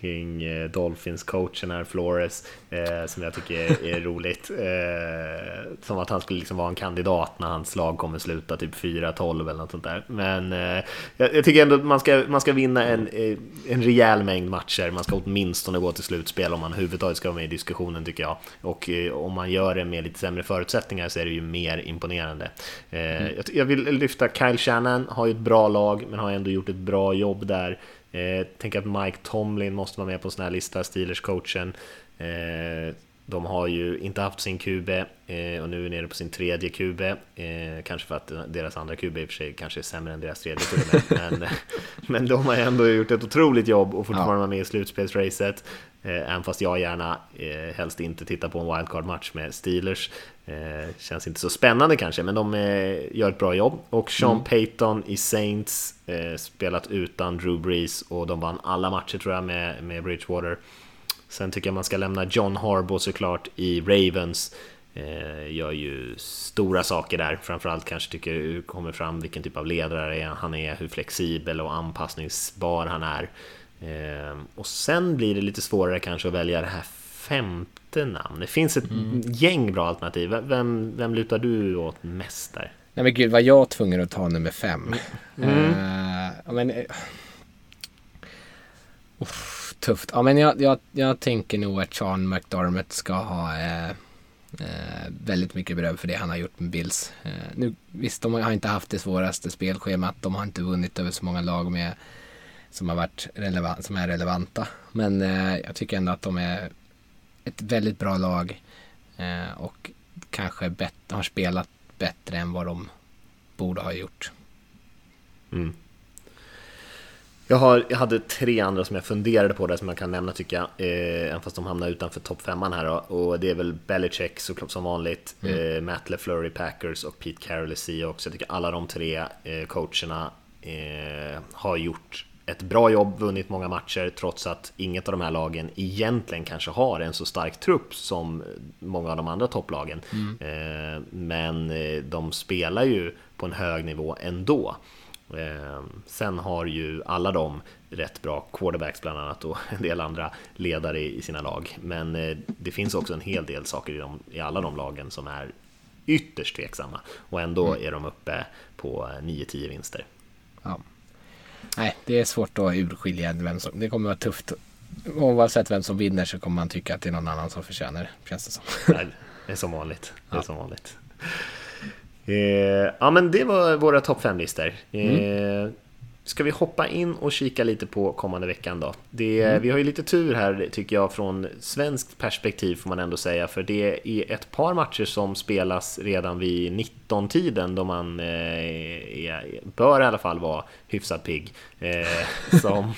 kring eh, Dolphins-coachen här, Flores, eh, som jag tycker är, roligt. Eh, som att han skulle liksom vara en kandidat när hans lag kommer sluta typ 4-12 eller något sånt där. Men eh, jag, jag, tycker ändå att man ska, man ska vinna en, en rejäl mängd matcher. Man ska åtminstone gå till slutspel om man överhuvudtaget ska vara med i diskussionen tycker jag. Och om man gör det med lite sämre förutsättningar så är det ju mer imponerande. Mm. Jag, jag vill lyfta Kyle Shannon, har ju ett bra lag men har ändå gjort ett bra jobb där. Eh, tänk att Mike Tomlin måste vara med på en sån här lista, Steelers-coachen. Eh, de har ju inte haft sin QB eh, och nu är nere på sin tredje QB. Eh, kanske för att deras andra QB i och för sig kanske är sämre än deras tredje QB. men, men de har ändå gjort ett otroligt jobb och fortfarande ja. vara med i slutspelsracet. Eh, även fast jag gärna eh, helst inte tittar på en wildcard-match med Steelers. Eh, känns inte så spännande kanske, men de eh, gör ett bra jobb. Och Sean mm. Payton i Saints eh, spelat utan Drew Brees och de vann alla matcher tror jag med, med Bridgewater. Sen tycker jag man ska lämna John Harbaugh såklart i Ravens. Eh, gör ju stora saker där, framförallt kanske tycker kommer fram vilken typ av ledare han är, hur flexibel och anpassningsbar han är. Eh, och sen blir det lite svårare kanske att välja det här femte namn. Det finns ett mm. gäng bra alternativ. Vem, vem lutar du åt mest där? Nej men gud, var jag tvungen att ta nummer fem? Mm. Uh, men, uh, tufft. Ja, men jag, jag, jag tänker nog att Sean McDermott ska ha eh, eh, väldigt mycket beröm för det han har gjort med Bills. Eh, nu, visst, de har inte haft det svåraste spelschemat. De har inte vunnit över så många lag med, som, har varit relevant, som är relevanta. Men eh, jag tycker ändå att de är ett väldigt bra lag eh, och kanske bet, har spelat bättre än vad de borde ha gjort. Mm. Jag, har, jag hade tre andra som jag funderade på där som man kan nämna tycker jag, eh, även fast de hamnar utanför topp femman här då. Och det är väl Belichick såklart som vanligt, mm. eh, Matt LeFleur i Packers och Pete Carroll i Seahawks. Jag tycker alla de tre eh, coacherna eh, har gjort ett bra jobb, vunnit många matcher trots att inget av de här lagen egentligen kanske har en så stark trupp som många av de andra topplagen. Mm. Eh, men eh, de spelar ju på en hög nivå ändå. Eh, sen har ju alla de rätt bra quarterbacks bland annat och en del andra ledare i sina lag. Men det finns också en hel del saker i, dem, i alla de lagen som är ytterst tveksamma och ändå mm. är de uppe på 9-10 vinster. Ja. Nej, det är svårt att urskilja vem som... Det kommer vara tufft. Oavsett vem som vinner så kommer man tycka att det är någon annan som förtjänar känns det som. Nej, det är som vanligt. Det är ja. som vanligt. Eh, ja, men det var våra topp 5-listor. Eh, mm. Ska vi hoppa in och kika lite på kommande veckan då? Det, mm. Vi har ju lite tur här tycker jag från svenskt perspektiv får man ändå säga för det är ett par matcher som spelas redan vid 19-tiden då man eh, är, bör i alla fall vara hyfsat pigg eh, som,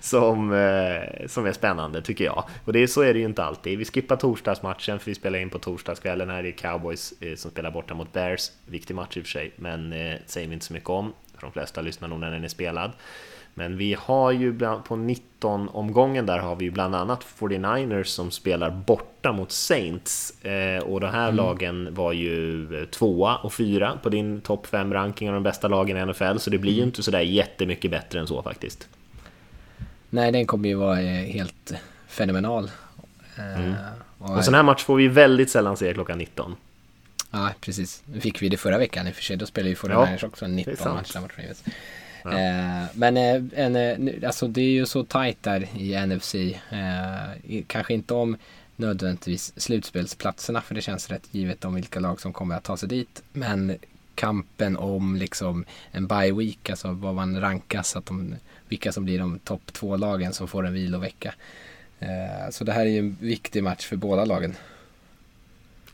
som, eh, som är spännande tycker jag. Och det, så är det ju inte alltid. Vi skippar torsdagsmatchen för vi spelar in på torsdagskvällen här. Det är Cowboys eh, som spelar borta mot Bears. Viktig match i och för sig, men eh, säger vi inte så mycket om för de flesta lyssnar nog när den är spelad. Men vi har ju på 19 omgången där har vi ju bland annat 49ers som spelar borta mot Saints. Eh, och de här mm. lagen var ju eh, tvåa och fyra på din topp 5 ranking av de bästa lagen i NFL. Så det blir ju mm. inte sådär jättemycket bättre än så faktiskt. Nej, den kommer ju vara eh, helt fenomenal. Mm. Och en sån här match får vi väldigt sällan se klockan 19. Ja, precis. Nu fick vi det förra veckan i och för sig. Då spelade ju 49ers ja, också 19 matcher mot Ravens. Ja. Eh, men eh, en, eh, alltså det är ju så tajt där i NFC. Eh, kanske inte om nödvändigtvis slutspelsplatserna för det känns rätt givet om vilka lag som kommer att ta sig dit. Men kampen om liksom en bye week, alltså vad man rankas, att de, vilka som blir de topp två lagen som får en vilovecka. Eh, så det här är ju en viktig match för båda lagen.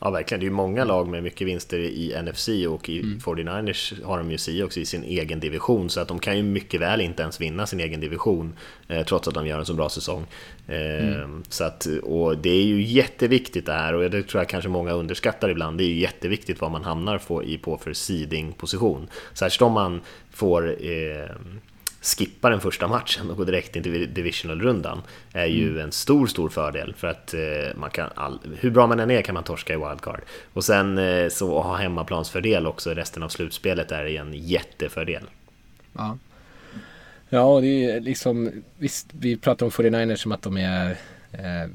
Ja, verkligen. Det är ju många lag med mycket vinster i NFC och i mm. 49ers har de ju också i sin egen division så att de kan ju mycket väl inte ens vinna sin egen division eh, trots att de gör en så bra säsong. Eh, mm. så att, och det är ju jätteviktigt det här och det tror jag kanske många underskattar ibland. Det är ju jätteviktigt vad man hamnar på, i på för seeding-position. Särskilt om man får eh, skippa den första matchen och gå direkt in till divisional-rundan är ju mm. en stor, stor fördel för att eh, man kan all, hur bra man än är kan man torska i wildcard. Och sen eh, så ha hemmaplansfördel också resten av slutspelet är en jättefördel. Ja. Ja, och det är liksom, visst, vi pratar om 49ers som att de är eh,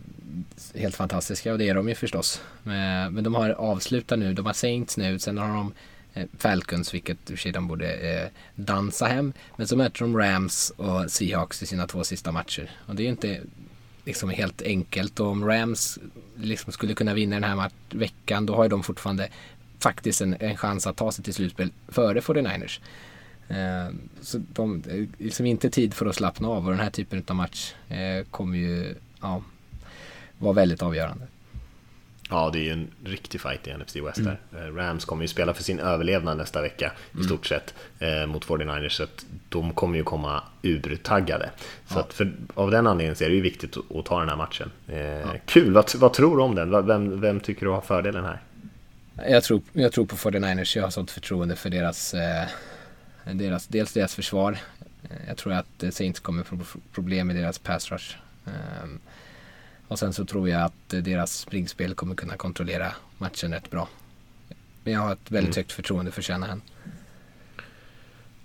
helt fantastiska och det är de ju förstås. Men, men de har avslutat nu, de har Saints nu, sen har de Eh, Eh, Falcons, vilket i och för sig de borde eh, dansa hem. Men så möter de Rams och Seahawks i sina två sista matcher. Och det är ju inte liksom helt enkelt. Och om Rams liksom skulle kunna vinna den här veckan, då har ju de fortfarande faktiskt en, en chans att ta sig till slutspel före 49ers. Eh, så de, eh, liksom inte tid för att slappna av och den här typen av match eh, kommer ju ja, vara väldigt avgörande. Ja, det är ju en riktig fight i NFC West där. Mm. Rams kommer ju spela för sin överlevnad nästa vecka i mm. stort sett eh, mot 49ers, så att de kommer ju komma urtaggade. Så ja. för, av den anledningen så är det ju viktigt att, att ta den här matchen. Eh, ja. Kul, vad, vad, tror du om den? Vem, vem tycker du har fördelen här? Jag tror, jag tror på 49ers, jag har sånt förtroende för deras, eh, deras, dels deras försvar. Eh, jag tror att Saints kommer få problem med deras pass rush. Um, och sen så tror jag att deras springspel kommer kunna kontrollera matchen rätt bra. Men jag har ett väldigt mm. högt förtroende för Shanahan.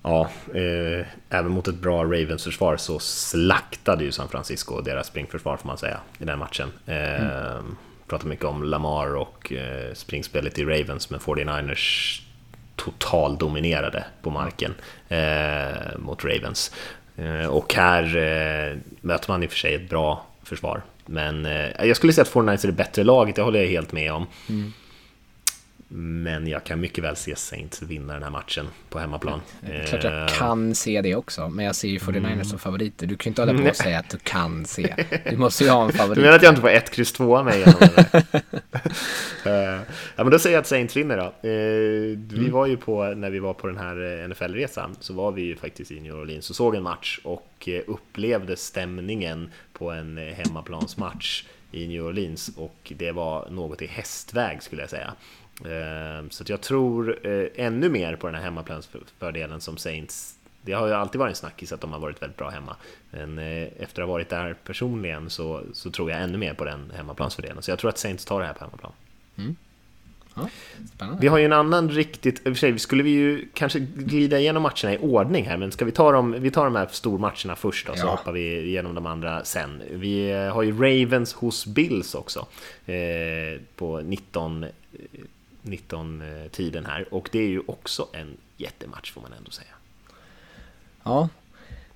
Ja, eh, även mot ett bra Ravens-försvar så slaktade ju San Francisco deras springförsvar får man säga i den matchen. Eh, mm. Pratar mycket om Lamar och eh, springspelet i Ravens, men 49ers totaldominerade på marken eh, mot Ravens. Eh, och här eh, möter man i och för sig ett bra försvar men eh, jag skulle säga att Fortnite är det bättre laget, det håller jag helt med om. Mm. Men jag kan mycket väl se Saints vinna den här matchen på hemmaplan. Ja, klart jag eh, kan se det också, men jag ser ju 49ers mm. som favoriter. Du kan ju inte hålla på och säga att du kan se. Du måste ju ha en favorit. Du menar att jag inte får 1, kryss 2 med igenom uh, Ja, men då säger jag att Saints vinner då. Uh, vi mm. var ju på, när vi var på den här NFL-resan, så var vi ju faktiskt i New Orleans och såg en match och upplevde stämningen på en eh, hemmaplansmatch i New Orleans och det var något i hästväg skulle jag säga. Ehm, så jag tror eh, ännu mer på den här hemmaplansfördelen som Saints Det har ju alltid varit en snackis att de har varit väldigt bra hemma. Men eh, efter att ha varit där personligen så, så tror jag ännu mer på den hemmaplansfördelen. Så jag tror att Saints tar det här på hemmaplan. Mm. Ja, vi har ju en annan riktigt, i och för sig skulle vi ju kanske glida igenom matcherna i ordning här, men ska vi ta dem, vi tar de här stormatcherna först då, så ja. hoppar vi igenom de andra sen. Vi eh, har ju Ravens hos Bills också, eh, på 19, 19 eh, tiden här, och det är ju också en jättematch får man ändå säga. Ja,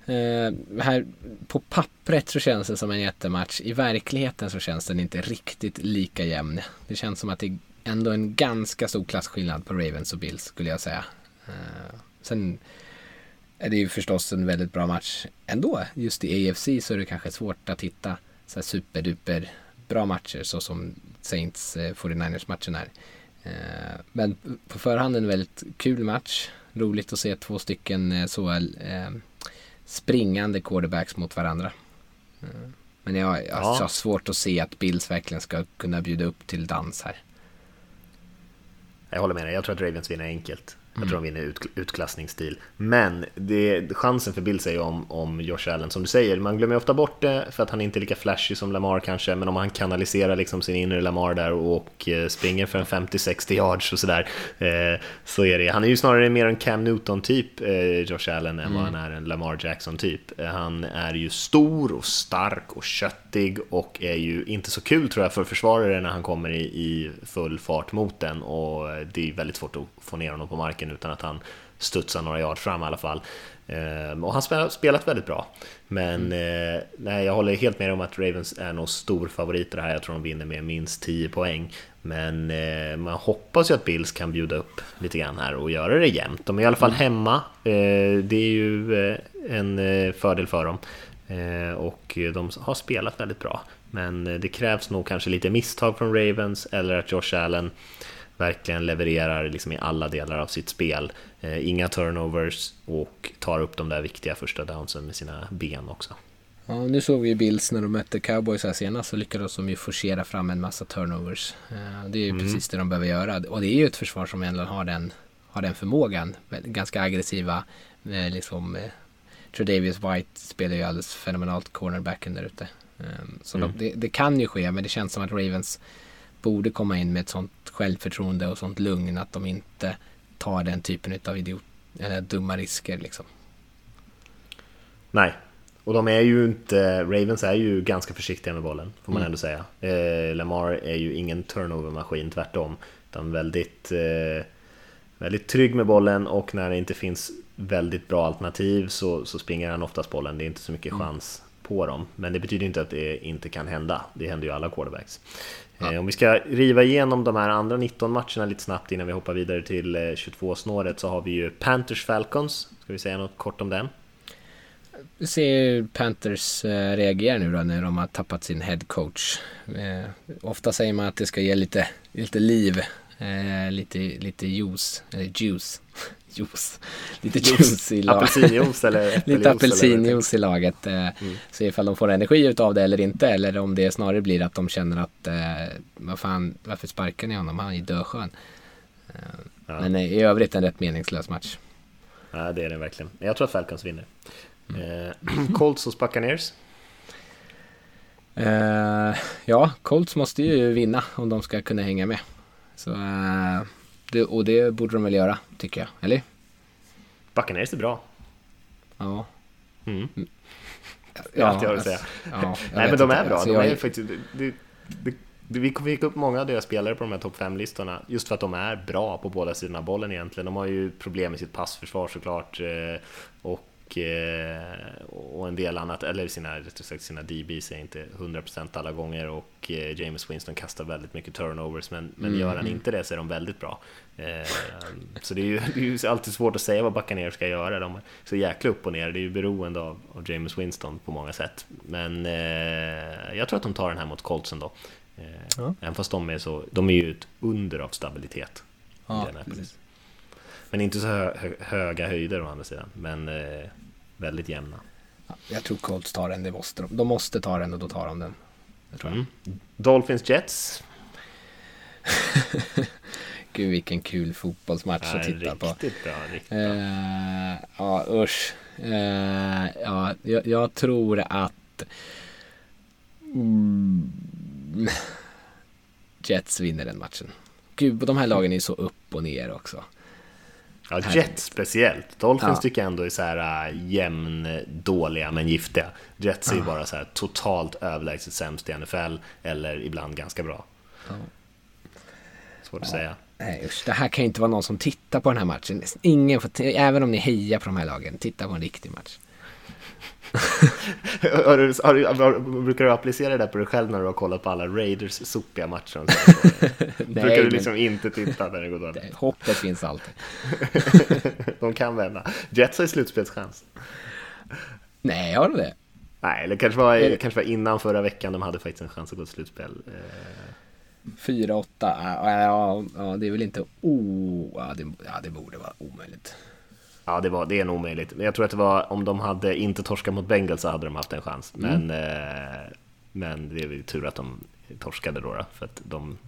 eh, här på pappret så känns det som en jättematch. I verkligheten så känns den inte riktigt lika jämn. Det känns som att det ändå en ganska stor klasskillnad på Ravens och Bills skulle jag säga. Uh, sen är det ju förstås en väldigt bra match ändå. Just i AFC så är det kanske svårt att hitta så här superduper bra matcher så som Saints eh, 49ers matchen är. Uh, men på förhand en väldigt kul match. Roligt att se två stycken eh, så eh, springande quarterbacks mot varandra. Men jag, jag ja. har svårt att se att Bills verkligen ska kunna bjuda upp till dans här. Jag håller med dig, jag tror att Ravens vinner enkelt. Jag tror de vinner ut, utklassningsstil. Men det, chansen för Bills är ju om, om Josh Allen, som du säger, man glömmer ofta bort det för att han inte är lika flashy som Lamar kanske, men om han kanaliserar liksom sin inre Lamar där och eh, springer för en 50-60 yards och sådär, eh, så är det, han är ju snarare mer en Cam Newton-typ, eh, Josh Allen, än vad mm. han är en Lamar Jackson-typ. Han är ju stor och stark och köttig och är ju inte så kul tror jag för försvarare när han kommer i, i full fart mot den och det är väldigt svårt att få ner honom på marken utan att han studsar några yard fram i alla fall. Ehm, och han har spelat väldigt bra. Men mm. eh, nej, jag håller helt med om att Ravens är nog stor favorit i det här. Jag tror de vinner med minst 10 poäng. Men eh, man hoppas ju att Bills kan bjuda upp lite grann här och göra det jämnt. De är i alla fall mm. hemma. Eh, det är ju en fördel för dem. Och de har spelat väldigt bra. Men det krävs nog kanske lite misstag från Ravens eller att Josh Allen verkligen levererar liksom i alla delar av sitt spel. Eh, inga turnovers och tar upp de där viktiga första downsen med sina ben också. Ja, nu såg vi ju Bills när de mötte Cowboys här senast så lyckades de ju forcera fram en massa turnovers. Eh, det är ju mm. precis det de behöver göra och det är ju ett försvar som egentligen har den, har den förmågan. Ganska aggressiva, eh, liksom Tredavious White spelar ju alldeles fenomenalt cornerbacken där ute. Så mm. de, det, det, kan ju ske men det känns som att Ravens borde komma in med ett sånt självförtroende och sånt lugn att de inte tar den typen av idiot, eller dumma risker liksom. Nej, och de är ju inte, Ravens är ju ganska försiktiga med bollen, får man mm. ändå säga. Eh, Lamar är ju ingen turnover-maskin, tvärtom. Utan väldigt, eh, väldigt trygg med bollen och när det inte finns väldigt bra alternativ så, så springer han oftast bollen. Det är inte så mycket mm. chans på dem. Men det betyder inte att det inte kan hända. Det händer ju alla quarterbacks. Ja. Eh, om vi ska riva igenom de här andra 19 matcherna lite snabbt innan vi hoppar vidare till 22-snåret eh, så har vi ju Panthers Falcons. Ska vi säga något kort om den? Vi ser Panthers eh, reagera nu då när de har tappat sin head coach. ofta säger man att det ska ge lite, lite liv, lite, lite juice, eller juice, juice. Lite juice i laget. Apelsinjuice eller Lite apelsinjuice i laget. Eh, mm. Se ifall de får energi ut av det eller inte. Eller om det snarare blir att de känner att eh, vad fan, varför sparkar ni honom? Han är ju döskön. Eh, ja. Men i övrigt en rätt meningslös match. Ja, det är det verkligen. Jag tror att Falcons vinner. Mm. Colts hos Buccaneers? Uh, ja, Colts måste ju vinna om de ska kunna hänga med. Så uh, det, och det borde de väl göra, tycker jag. Eller? Buccaneers är bra. Ja. Mm. Ja, allt jag har att säga. Ja, Nej, men de är bra. De är faktiskt, det, det, det, vi fick upp många av deras spelare på de här topp 5-listorna just för att de är bra på båda sidorna av bollen egentligen. De har ju problem med sitt passförsvar såklart eh, och Eh, och en del annat, eller sina, sagt, sina DBs är inte 100% alla gånger och eh, James Winston kastar väldigt mycket turnovers men, men mm. gör han inte det så är de väldigt bra. Eh, så det är, ju, det är ju alltid svårt att säga vad Buccaneer ska göra, de är så jäkla upp och ner, det är ju beroende av, av James Winston på många sätt. Men jag tror att de tar den här mot Coltsen då. Ja. Även fast de är så, de är ju ett under av stabilitet. Ja, men inte så hö höga höjder å andra sidan. Men eh, väldigt jämna. Ja, jag tror Colts tar den, det måste de. De måste ta den och då tar de den. Det tror jag. Mm. Dolphins Jets? Gud vilken kul fotbollsmatch Ja, att titta på. bra, riktigt. Eh, ja, usch. Eh, ja, jag, jag tror att mm, Jets vinner den matchen. Gud, de här lagen är så upp och ner också. Ja, Jets speciellt. Dolphins Ja. tycker jag ändå är så här äh, jämn dåliga men giftiga. Jets är ju bara så här totalt överlägset sämst i NFL eller ibland ganska bra. Ja. Svårt att säga. Nej usch, det här kan ju inte vara någon som tittar på den här matchen. Ingen får även om ni hejar på de här lagen, titta på en riktig match. Har du, har du, har, brukar du applicera det där på dig själv när du har kollat på alla Raiders sopiga matcher? här? brukar du men- liksom inte titta när det går dåligt? Hoppet finns alltid. De kan vända. Jets har ju slutspelschans. Nej, har du det? Nej, eller kanske var, det- kanske var innan förra veckan de hade faktiskt en chans att gå till slutspel. Eh, 4-8, ja, ja, ja, det är väl inte o... Ja det, ja, det borde vara omöjligt. Ja, det, var, det är nog omöjligt. Men jag tror att det var om de hade inte torskat mot Bengals så hade de haft en chans. Men, eh, men det är väl tur att de torskade då, då för att de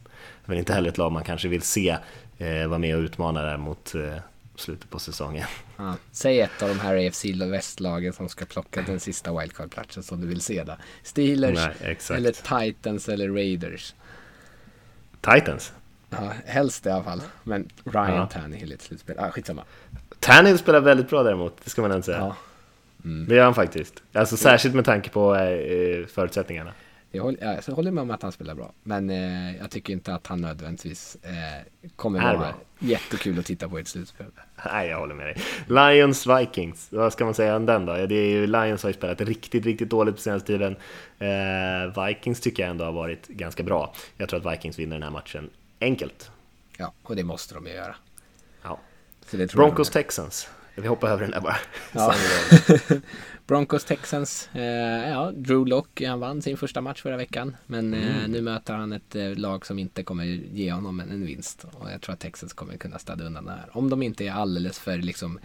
är väl inte heller ett lag man kanske vill se eh, vara med och utmana där mot eh, slutet på säsongen. Ja, säg ett av de här AFC västlagen som ska plocka den sista wildcard-platsen som du vill se då. Steelers, Nej, eller Titans eller Raiders. Titans. Ja, helst i alla fall. Men Ryan Ja. Tannehill i ett slutspel. Ah, skitsamma. Tannehill spelar väldigt bra däremot, det ska man inte säga. Ja. Det gör han faktiskt. Alltså särskilt med tanke på eh, förutsättningarna. Jag håller, ja, så håller med om att han spelar bra. Men eh, jag tycker inte att han nödvändigtvis eh, kommer vara bra. jättekul att titta på i ett slutspel. Nej, jag håller med dig. Lions Vikings, vad ska man säga om den då? Ja, Det är ju, Lions har ju spelat riktigt, riktigt dåligt på senaste tiden. Eh, Vikings tycker jag ändå har varit ganska bra. Jag tror att Vikings vinner den här matchen enkelt. Ja, och det måste de ju göra. Ja. Så det tror jag Broncos. Texans. Vi hoppar över den där bara. Ja. Broncos Texans. Eh, ja, Drew Lock, han vann sin första match förra veckan. Men Mm. eh, nu möter han ett eh, lag som inte kommer ge honom en, en vinst. Och jag tror att Texans kommer kunna städa undan det här. Om de inte är alldeles för liksom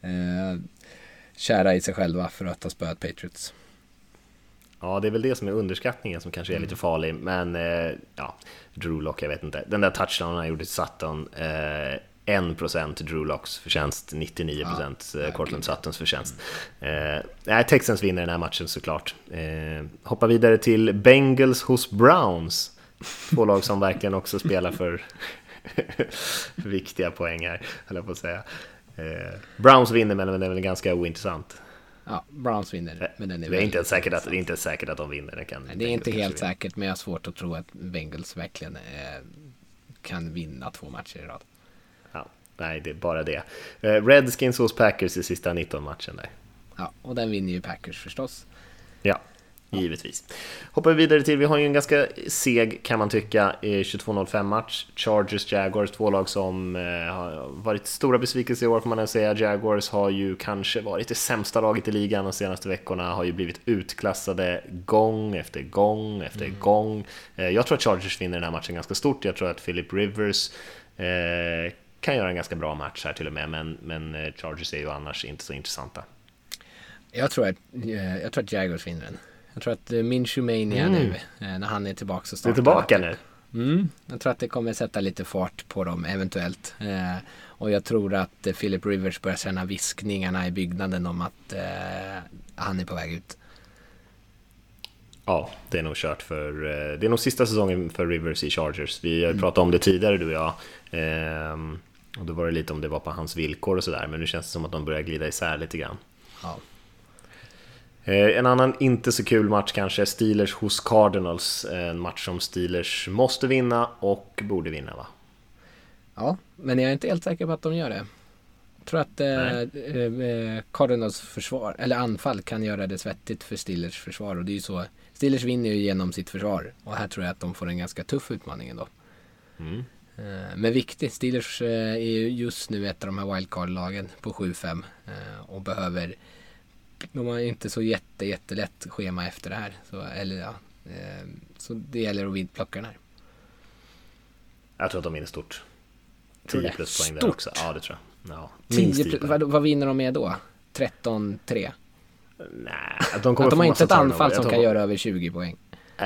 eh, kära i sig själva för att ha spöat Patriots. Ja, det är väl det som är underskattningen som kanske är lite farlig. Men eh, ja, Drew Lock, jag vet inte. Den där touchdownen han gjorde till Sutton. Eh, 1% Drew Locks förtjänst, 99% ja, Cortland Suttons förtjänst. Eh, nej, Texans vinner den här matchen såklart. Eh, hoppar vidare till Bengals hos Browns. Två lag som verkligen också spelar för viktiga poäng här, höll jag på att säga. Eh, Browns vinner, men det är väl ganska ointressant. Ja, Browns vinner. Men den är Det är inte ens säkert att, det är inte säkert att de vinner. Det, kan, Nej, Det är inte helt säkert, men jag har svårt att tro att Bengals verkligen eh, kan vinna två matcher i rad. Ja, nej, det är bara det. Eh, Redskins hos Packers i sista 19 matchen där. Ja, och den vinner ju Packers förstås. Ja, givetvis. Hoppar vi vidare till, vi har ju en ganska seg kan man tycka, eh, 22-05 match. Chargers, Jaguars, två lag som eh, har varit stora besvikelser i år får man säga. Jaguars har ju kanske varit det sämsta laget i ligan de senaste veckorna, har ju blivit utklassade gång efter gång efter gång. Eh, jag tror att Chargers vinner den här matchen ganska stort, jag tror att Philip Rivers eh, kan göra en ganska bra match här till och med, men, men eh, Chargers är ju annars inte så intressanta. Jag tror att, eh, jag tror att Jaguars vinner den. Jag tror att eh, Minshew Mania Mm. nu, när han är tillbaka så Du är startar tillbaka nu? Mm, jag tror att det kommer sätta lite fart på dem eventuellt. Eh, och jag tror att eh, Philip Rivers börjar känna viskningarna i byggnaden om att eh, han är på väg ut. Ja, det är nog kört för... Det är nog sista säsongen för Rivers i Chargers. Vi Mm. har pratat om det tidigare du och jag. Och då var det lite om det var på hans villkor och sådär. Men nu känns det som att de börjar glida isär lite grann. Ja. Eh, En annan inte så kul match kanske, Steelers hos Cardinals. En match som Steelers måste vinna och borde vinna va? ja, men jag är inte helt säker på att de gör det. Jag tror att eh, eh, Cardinals försvar, eller anfall kan göra det svettigt för Steelers försvar. Och det är ju så, Steelers vinner ju genom sitt försvar. Och här tror jag att de får en ganska tuff utmaning ändå. Mm. Eh, Men viktigt, Steelers eh, är ju just nu ett av de här wildcard-lagen på 7-5 eh, och behöver de har inte så jätte, jättelätt schema efter det här. Så, eller, ja, så det gäller att vidplocka den här. Jag tror att de vinner stort. Tror 10 det. plus poäng där Stort. också. Ja, det tror jag. Ja, 10 minst 10 plus, poäng. vad, vad vinner de med då? 13-3? Nej, de kommer Att de har inte ett anfall som kan göra över 20 poäng.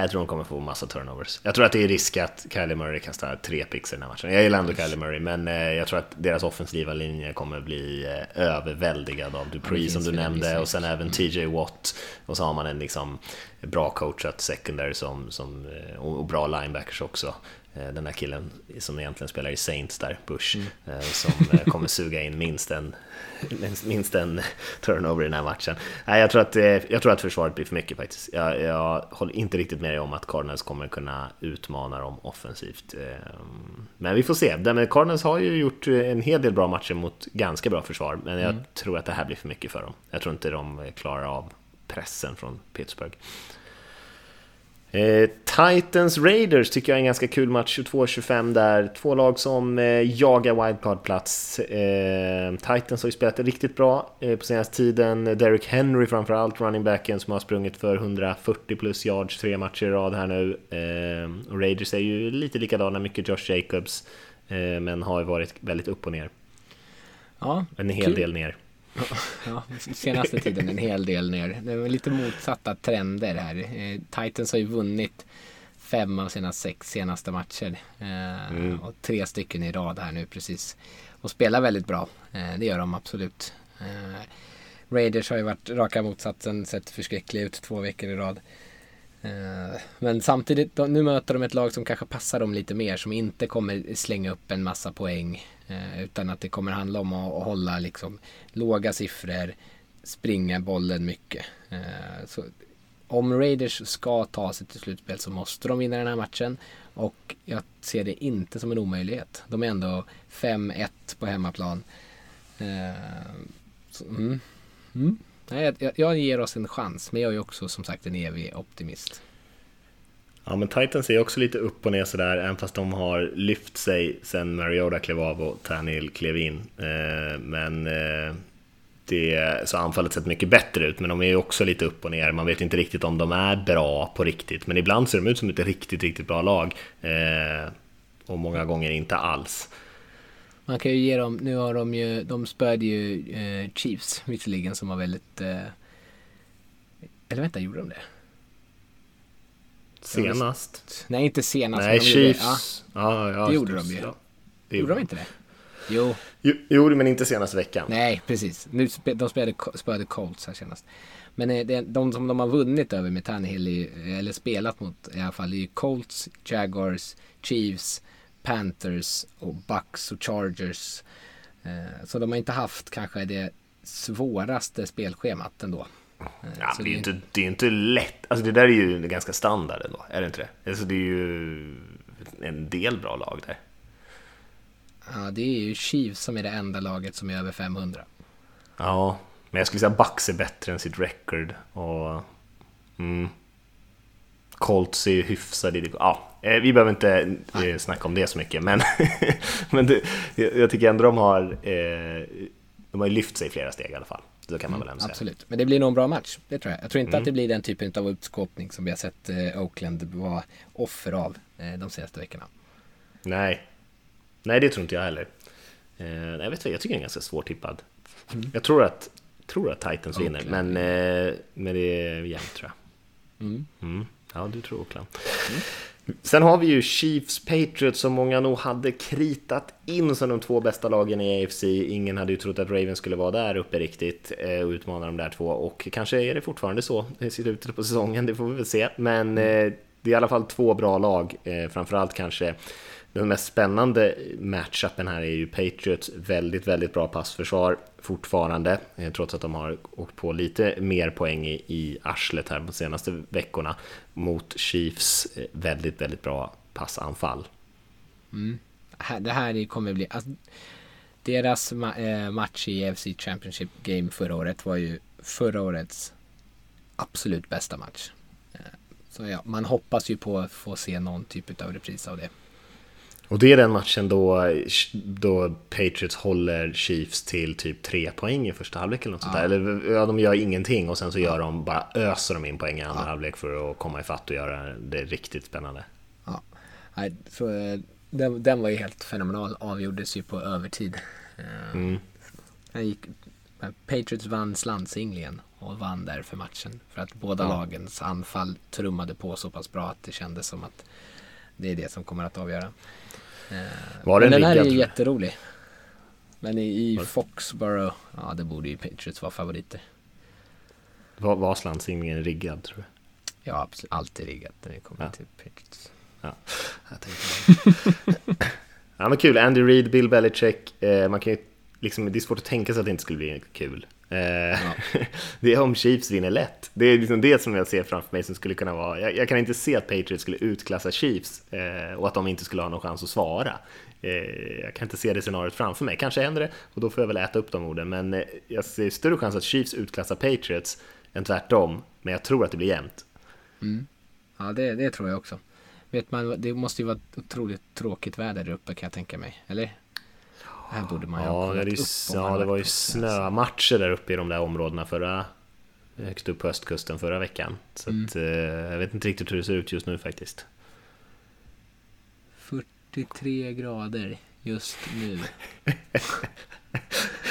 Jag tror de kommer få massa turnovers. Jag tror att det är risk att Kylie Murray kastar tre picks i den här matchen. Jag gillar ändå Kylie Murray, men eh, jag tror att deras offensiva linje kommer bli eh, överväldigad av Dupree som du nämnde och sen även mm. TJ Watt. Och så har man en liksom bra coachat secondary som, som, eh, och bra linebackers också. Eh, den där killen som egentligen spelar i Saints där, Bush, mm. Eh, som eh, kommer suga in minst en, minst en turnover i den här matchen. Nej, jag, tror att, jag tror att försvaret blir för mycket faktiskt. Jag, jag håller inte riktigt med dig om att Cardinals kommer kunna utmana dem offensivt. Men vi får se. Cardinals har ju gjort en hel del bra matcher mot ganska bra försvar, men jag mm. tror att det här blir för mycket för dem. Jag tror inte de klarar av pressen från Pittsburgh. Eh, Titans Raiders tycker jag är en ganska kul match, 22-25 där. Två lag som eh, jagar wildcard-plats. Eh, Titans har ju spelat riktigt bra eh, på senaste tiden. Derrick Henry framförallt, running backen som har sprungit för 140 plus yards tre matcher i rad här nu. Eh, och Raiders är ju lite likadana, mycket Josh Jacobs, eh, men har ju varit väldigt upp och ner. Ja, en hel kul. del ner. Ja, senaste tiden en hel del ner. Det är lite motsatta trender här. Eh, Titans har ju vunnit fem av sina sex senaste matcher. Eh, mm. Och tre stycken i rad här nu precis. Och spelar väldigt bra. Eh, det gör de absolut. Raiders har ju varit raka motsatsen, sett förskräcklig ut två veckor i rad. Men samtidigt, nu möter de ett lag som kanske passar dem lite mer, som inte kommer slänga upp en massa poäng. Eh, utan att det kommer handla om att, hålla liksom låga siffror, springa bollen mycket. Eh, så om Raiders ska ta sig till slutspel så måste de vinna den här matchen. Och jag ser det inte som en omöjlighet. De är ändå 5-1 på hemmaplan. Eh, så, mm, mm. Jag, jag, ger oss en chans, men jag är också som sagt en evig optimist. Ja, men Titans är också lite upp och ner sådär, även fast de har lyft sig sen Mariota klev av och Tannehill klev in. Eh, men eh, det, så anfallet sett mycket bättre ut, men de är ju också lite upp och ner. Man vet inte riktigt om de är bra på riktigt, men ibland ser de ut som ett riktigt, riktigt bra lag. Eh, och många gånger inte alls. Man kan ju ge dem, nu har de ju, de spöade ju Chiefs visserligen som var väldigt... Eller vänta, gjorde de det? Senast? Nej, inte senast. Nej, Chiefs. Ja. Ja, ja, det gjorde de ju. Ja. Det gjorde de inte det? Jo. Jo, men inte senaste veckan. Nej, precis. Nu de spelade, spelade Colts här senast. Men eh, det, de som de har vunnit över med Tannehill, eller spelat mot i alla fall, är ju Colts, Jaguars, Chiefs, Panthers och Bucks och Chargers. Eh, så de har inte haft kanske det svåraste spelschemat ändå. Ja, det, är inte, det är inte lätt. Alltså det där är ju ganska standard ändå, är det inte det? Alltså det är ju en del bra lag där. Ja, det är ju Chiefs som är det enda laget som är över 500. Ja, men jag skulle säga Bucks är bättre än sitt record. Och, mm, Colts är ju hyfsade. Ja, eh, vi behöver inte. Eh, snacka om det så mycket, men, men det, jag tycker ändå de har, eh, de har lyft sig flera steg i alla fall. Så kan man väl ändå säga. Absolut, men det blir nog en bra match. Det tror jag. Jag tror inte mm. att det blir den typen av utskåpning som vi har sett eh, Oakland vara offer av eh, de senaste veckorna. Nej, nej det tror inte jag heller. Eh, jag vet jag tycker den är ganska svårtippad. Mm. Jag tror att, tror att Titans Oakland. vinner, men, eh, men det är jämnt tror jag. Mm. mm. Ja, du tror Oakland. Sen har vi ju Chiefs Patriots som många nog hade kritat in som de två bästa lagen i AFC. Ingen hade ju trott att Ravens skulle vara där uppe riktigt eh, och utmana de där två och kanske är det fortfarande så i slutet på säsongen, det får vi väl se. Men eh, det är i alla fall två bra lag, eh, framförallt kanske den mest spännande matchupen här är ju Patriots väldigt, väldigt bra passförsvar fortfarande, eh, trots att de har åkt på lite mer poäng i, i arslet här de senaste veckorna, mot Chiefs eh, väldigt, väldigt bra passanfall. Mm. Det här kommer bli... Alltså, deras eh, match i AFC Championship Game förra året var ju förra årets absolut bästa match. Så ja, man hoppas ju på att få se någon typ av repris av det. Och det är den matchen då, då Patriots håller Chiefs till typ tre poäng i första halvlek eller något ja. sånt där. Eller ja, de gör ingenting och sen så gör de, bara öser de in poäng i andra ja. halvlek för att komma ifatt och göra det riktigt spännande. Ja, så eh, den, den var ju helt fenomenal, avgjordes ju på övertid. Eh, mm. Gick, Patriots vann slantsinglingen och vann därför matchen. För att båda ja. lagens anfall trummade på så pass bra att det kändes som att det är det som kommer att avgöra. Eh, Var Men den här är ju jätterolig. Men i, i Foxborough, ja det borde ju Patriots vara favoriter. Var, var slantsingningen riggad tror du? Ja, absolut. Alltid riggad när det kommer ja. till Patriots. Ja, jag tänkte Ja men kul, Andy Reid, Bill Belichick, eh, man kan ju liksom, det är svårt att tänka sig att det inte skulle bli kul. Eh, ja. det är om Chiefs vinner lätt. Det är liksom det som jag ser framför mig som skulle kunna vara, jag, jag kan inte se att Patriots skulle utklassa Chiefs eh, och att de inte skulle ha någon chans att svara. Eh, jag kan inte se det scenariot framför mig, kanske händer det och då får jag väl äta upp de orden, men eh, jag ser större chans att Chiefs utklassar Patriots än tvärtom, men jag tror att det blir jämnt. Mm. Ja, det, det tror jag också. Vet man, det måste ju vara otroligt tråkigt väder där uppe kan jag tänka mig, eller? Här borde man ju ja, ha det, upp ja, det var ju snömatcher där uppe i de där områdena förra högst upp på östkusten förra veckan. Så mm. att, eh, jag vet inte riktigt hur det ser ut just nu faktiskt. 43 grader just nu.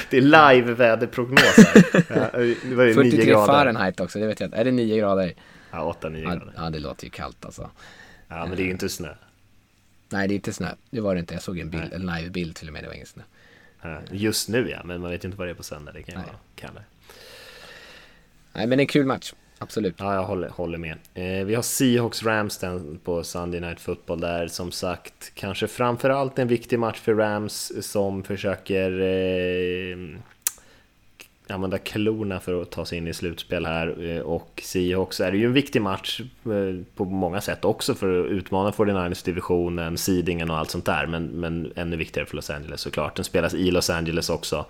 det är live-väderprognoser. ja, 43 grader. Fahrenheit också, det vet jag inte. Är det 9 grader? Ja, 8-9 grader. Ja, det låter ju kallt alltså. Ja, men det är ju inte snö. Nej, det är inte snö. Det var det inte. Jag såg en bild, en live-bild till och med. Det var ingen snö. Just nu ja, men man vet ju inte vad det är på söndag. Det kan ju vara kallare. Nej, men en kul match. Absolut. Ja, jag håller, håller med. Eh, vi har Seahawks Rams på Sunday Night Football där som sagt kanske framförallt en viktig match för Rams som försöker eh, använda klorna för att ta sig in i slutspel här eh, och Seahawks är det ju en viktig match eh, på många sätt också för att utmana 49ers-divisionen, seedingen och allt sånt där men, men ännu viktigare för Los Angeles såklart. Den spelas i Los Angeles också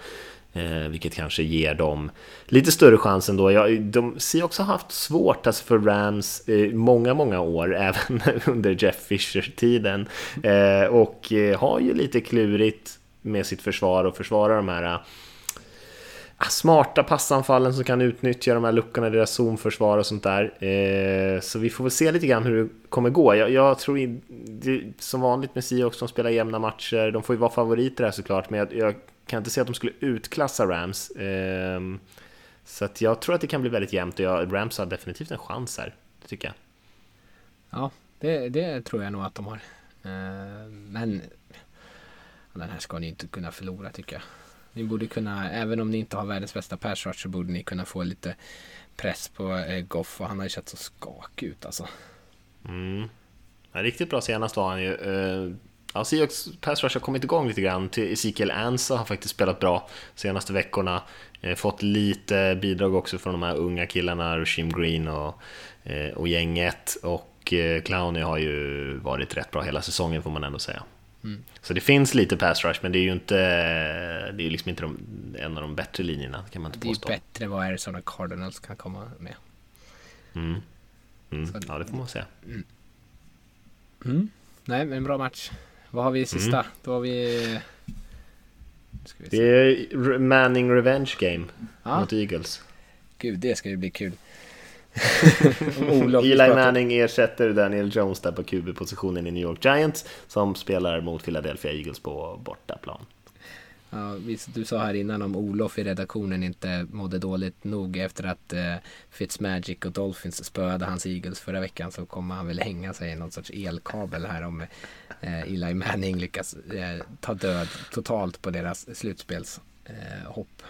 eh, vilket kanske ger dem lite större chans ändå. Jag, de Seahawks har haft svårt alltså för Rams många, många år, även under Jeff Fisher-tiden eh, och har ju lite klurigt med sitt försvar och försvara de här Ah, smarta passanfallen som kan utnyttja de här luckorna i deras zonförsvar och sånt där. Eh, så vi får väl se lite grann hur det kommer gå. Jag, jag tror det, som vanligt med Seahawks, de spelar jämna matcher. De får ju vara favoriter här såklart, men jag, jag kan inte se att de skulle utklassa Rams. Eh, så att jag tror att det kan bli väldigt jämnt och jag, Rams har definitivt en chans här, det tycker jag. Ja, det, det tror jag nog att de har. Eh, men den här ska ni inte kunna förlora tycker jag. Ni borde kunna, även om ni inte har världens bästa pass rush så borde ni kunna få lite press på eh, Goff och han har ju sett så skakig ut alltså. Mm. Ja, riktigt bra senast var han ju. Eh, ja, Seahawks pass rush har kommit igång lite grann. Ezekiel Ansa har faktiskt spelat bra senaste veckorna. Eh, fått lite bidrag också från de här unga killarna, Rushim Green och, eh, och gänget. Och eh, Clowny har ju varit rätt bra hela säsongen får man ändå säga. Mm. Så det finns lite pass rush, men det är ju inte, det är liksom inte de, en av de bättre linjerna, kan man inte påstå. Det är ju bättre vad Arizona Cardinals kan komma med. Mm. Mm. Ja, det får man säga. Mm. mm. Nej, men en bra match. Vad har vi i sista? Mm. Då har vi... Det är Manning Revenge Game ja. mot Eagles. Gud, det ska ju bli kul. Eli Manning ersätter Daniel Jones där på QB-positionen i New York Giants som spelar mot Philadelphia Eagles på bortaplan. Ja, du sa här innan om Olof i redaktionen inte mådde dåligt nog efter att eh, Fitzmagic och Dolphins spöade hans Eagles förra veckan så kommer han väl hänga sig i någon sorts elkabel här om eh, Eli Manning lyckas eh, ta död totalt på deras slutspelshopp. Eh,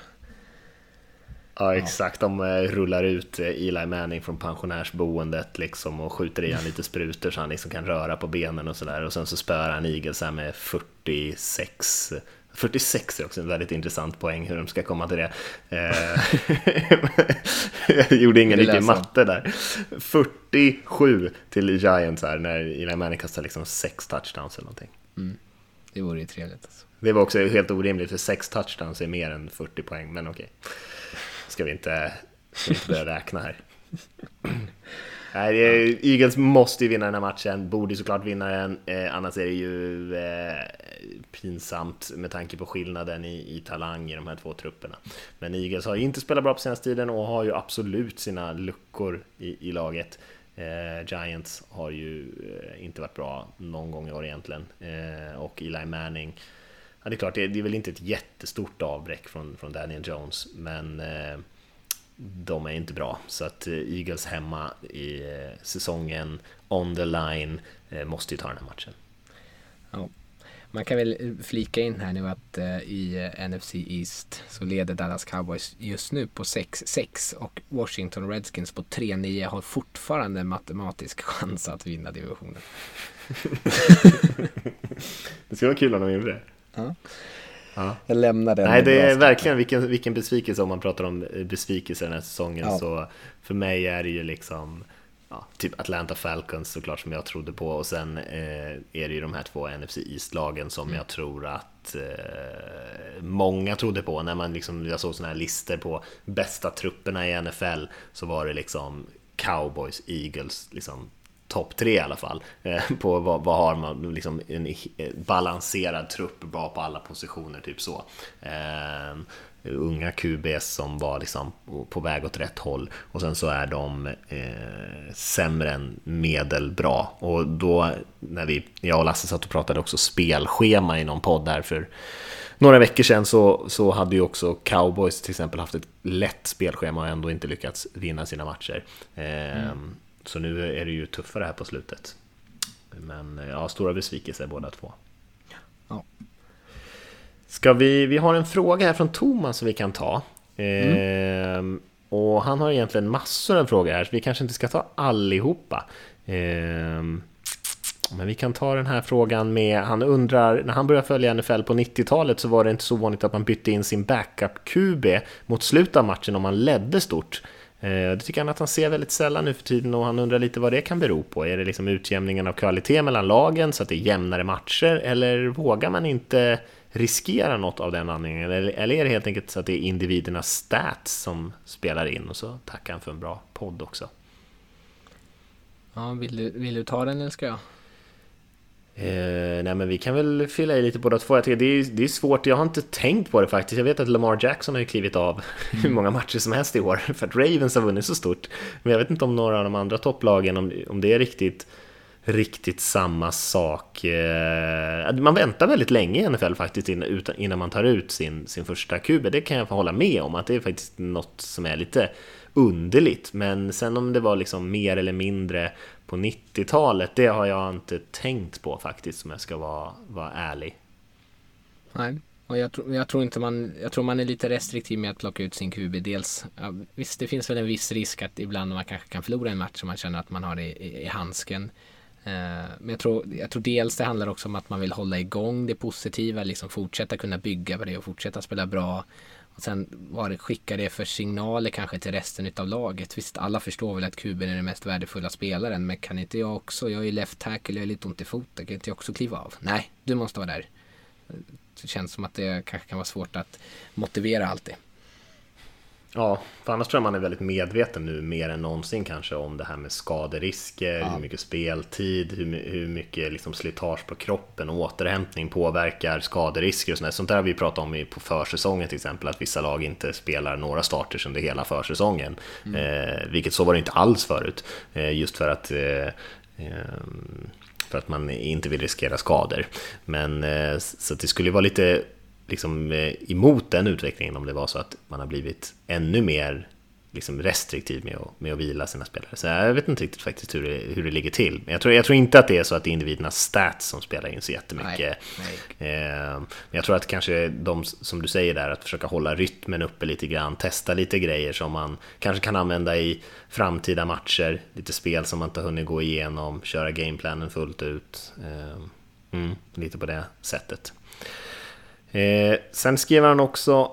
Ja exakt, de eh, rullar ut eh, Eli Manning från pensionärsboendet liksom och skjuter i han lite sprutor så han liksom kan röra på benen och sådär och sen så spöar han Eagles här med 46 46 är också en väldigt intressant poäng hur de ska komma till det. Eh, jag gjorde ingen riktig matte där. 47 till Giants här när Eli Manning kastar liksom sex touchdowns eller någonting. Mm. Det vore ju trevligt. Alltså. Det var också helt orimligt för sex touchdowns är mer än 40 poäng, men okej. Okay ska vi inte, ska inte börja räkna här. Nej, Eagles måste ju vinna den här matchen, borde såklart vinna den, eh, annars är det ju eh, pinsamt med tanke på skillnaden i, i, talang i de här två trupperna. Men Eagles har ju inte spelat bra på senaste tiden och har ju absolut sina luckor i, i laget. Eh, Giants har ju eh, inte varit bra någon gång i år egentligen eh, och Eli Manning Ja, det är klart, det är, det är väl inte ett jättestort avbräck från, från Daniel Jones, men eh, de är inte bra. Så att eh, Eagles hemma i eh, säsongen, on the line, eh, måste ju ta den här matchen. Ja. Man kan väl flika in här nu att i NFC East så leder Dallas Cowboys just nu på 6-6 och Washington Redskins på 3-9 har fortfarande matematisk chans att vinna divisionen. det skulle vara kul om de gjorde det. Ja. Ja. Jag lämnar den. Nej, det är verkligen vilken, vilken besvikelse om man pratar om besvikelse den här säsongen. Ja. Så för mig är det ju liksom ja, typ Atlanta Falcons såklart som jag trodde på och sen eh, är det ju de här två NFC East-lagen som mm. jag tror att eh, många trodde på. När man liksom, jag såg sådana här listor på bästa trupperna i NFL så var det liksom Cowboys, Eagles, liksom topp tre i alla fall. Eh, på vad, vad, har man, liksom en balanserad trupp bra på alla positioner, typ så. Eh, unga QBs som var liksom på väg åt rätt håll och sen så är de eh, sämre än medelbra och då när vi, jag och Lasse satt och pratade också spelschema i någon podd där för några veckor sedan så, så hade ju också Cowboys till exempel haft ett lätt spelschema och ändå inte lyckats vinna sina matcher. Mm. Så nu är det ju tuffare här på slutet. Men ja, stora besvikelser båda två. Ja. Ska vi, vi har en fråga här från Thomas som vi kan ta. Mm. Ehm, och han har egentligen massor av frågor här, så vi kanske inte ska ta allihopa. Ehm, men vi kan ta den här frågan med, han undrar, när han började följa NFL på 90-talet så var det inte så vanligt att man bytte in sin backup-QB mot slutet av matchen om man ledde stort. Eh, det tycker han att han ser väldigt sällan nu för tiden och han undrar lite vad det kan bero på. Är det liksom utjämningen av kvalitet mellan lagen så att det är jämnare matcher eller vågar man inte riskera något av den anledningen? Eller, eller är det helt enkelt så att det är individernas stats som spelar in? Och så tackar han för en bra podd också. Ja, vill du, vill du ta den eller ska jag? Eh, nej men vi kan väl fylla i lite båda två. Jag det, är, det är svårt, jag har inte tänkt på det faktiskt. Jag vet att Lamar Jackson har ju klivit av hur många matcher som helst i år för att Ravens har vunnit så stort. Men jag vet inte om några av de andra topplagen, om, om det är riktigt riktigt samma sak. Eh, man väntar väldigt länge i NFL faktiskt innan man tar ut sin, sin första QB. Det kan jag få hålla med om att det är faktiskt något som är lite underligt. Men sen om det var liksom mer eller mindre på 90-talet, det har jag inte tänkt på faktiskt om jag ska vara, vara ärlig. Nej, och jag, tror, jag tror inte man, jag tror man är lite restriktiv med att plocka ut sin QB. Dels, ja, visst det finns väl en viss risk att ibland man kanske kan förlora en match om man känner att man har det i, i handsken. Eh, men jag tror, jag tror dels det handlar också om att man vill hålla igång det positiva, liksom fortsätta kunna bygga på det och fortsätta spela bra. Och sen vad det skickar det för signaler kanske till resten av laget. Visst, alla förstår väl att Kuben är den mest värdefulla spelaren, men kan inte jag också, jag är left tackle, jag har lite ont i foten, kan inte jag också kliva av? Nej, du måste vara där. Det känns som att det kanske kan vara svårt att motivera alltid. Ja, för annars tror jag man är väldigt medveten nu mer än någonsin kanske om det här med skaderisker, ja. hur mycket speltid, hur, hur mycket liksom slitage på kroppen och återhämtning påverkar skaderisker och sånt Sånt där har vi pratat om på försäsongen till exempel, att vissa lag inte spelar några starters under hela försäsongen. Mm. Eh, vilket så var det inte alls förut, eh, just för att eh, ehm, för att man inte vill riskera skador. Men eh, så det skulle vara lite liksom eh, emot den utvecklingen om det var så att man har blivit ännu mer liksom restriktiv med att, med att vila sina spelare. Så jag vet inte riktigt faktiskt hur det, hur det ligger till. Men jag tror, jag tror inte att det är så att det är individernas stats som spelar in så jättemycket. Nej, nej. Eh, men jag tror att kanske de, som du säger där, att försöka hålla rytmen uppe lite grann, testa lite grejer som man kanske kan använda i framtida matcher, lite spel som man inte hunnit gå igenom, köra gameplanen fullt ut. Eh, mm, lite på det sättet. Eh, sen skriver han också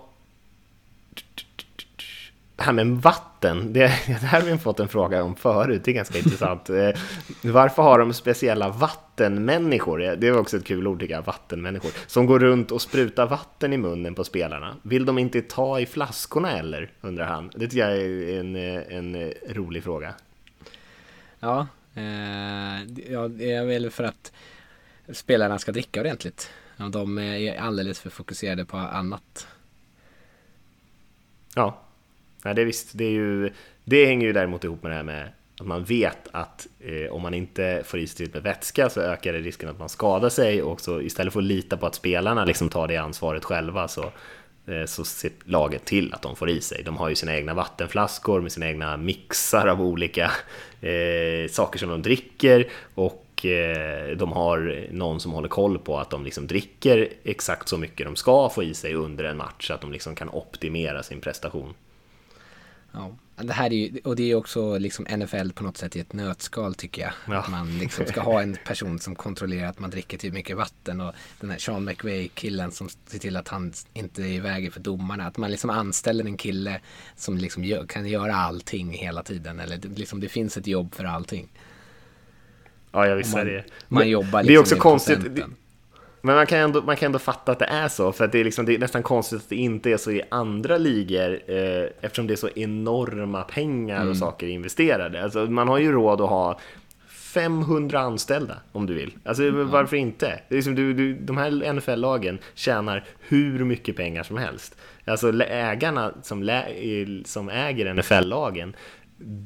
det här med vatten, det, det här har vi fått en fråga om förut, det är ganska intressant. Eh, varför har de speciella vattenmänniskor, det var också ett kul ord tycker jag, vattenmänniskor, som går runt och sprutar vatten i munnen på spelarna? Vill de inte ta i flaskorna eller, undrar han. Det tycker jag är en, en rolig fråga. Ja, eh, ja, det är väl för att spelarna ska dricka ordentligt. De är alldeles för fokuserade på annat. Ja, ja det är visst. Det, är ju, det hänger ju däremot ihop med det här med att man vet att eh, om man inte får i sig med vätska så ökar det risken att man skadar sig och så istället för att lita på att spelarna liksom tar det ansvaret själva så, eh, så ser laget till att de får i sig. De har ju sina egna vattenflaskor med sina egna mixar av olika eh, saker som de dricker och eh, de har någon som håller koll på att de liksom dricker exakt så mycket de ska få i sig under en match så att de liksom kan optimera sin prestation. Ja, det här är ju, och det är också liksom NFL på något sätt i ett nötskal tycker jag. Ja. Att man liksom ska ha en person som kontrollerar att man dricker tillräckligt mycket vatten och den här Sean McVay-killen som ser till att han inte är i vägen för domarna. Att man liksom anställer en kille som liksom gör, kan göra allting hela tiden. Eller liksom det finns ett jobb för allting. Ja, jag visste det. Man jobbar liksom det är också konstigt. Men man kan, ändå, man kan ändå fatta att det är så, för att det är, liksom, det är nästan konstigt att det inte är så i andra ligor eh, eftersom det är så enorma pengar och mm. saker investerade. Alltså, man har ju råd att ha 500 anställda om du vill. Alltså mm. varför inte? Det är liksom, du, du, de här NFL-lagen tjänar hur mycket pengar som helst. Alltså ägarna som, lä, som äger NFL-lagen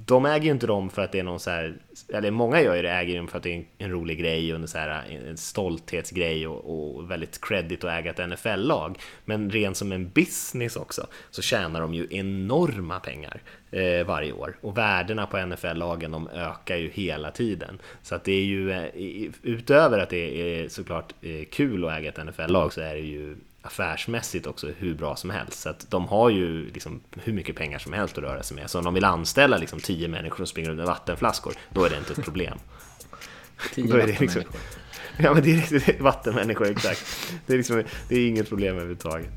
de äger ju inte dem för att det är någon så här, eller många gör ju det, äger dem för att det är en, en rolig grej och en, så här, en stolthetsgrej och, och väldigt credit att äga ett NFL-lag. Men rent som en business också så tjänar de ju enorma pengar eh, varje år och värdena på NFL-lagen de ökar ju hela tiden. Så att det är ju, eh, utöver att det är eh, såklart eh, kul att äga ett NFL-lag så är det ju affärsmässigt också hur bra som helst. Så att de har ju liksom hur mycket pengar som helst att röra sig med. Så om de vill anställa liksom tio människor som springer under vattenflaskor, då är det inte ett problem. Tio då är det liksom, Ja, men det är, det är vattenmänniskor, exakt. Det är, liksom, det är inget problem överhuvudtaget.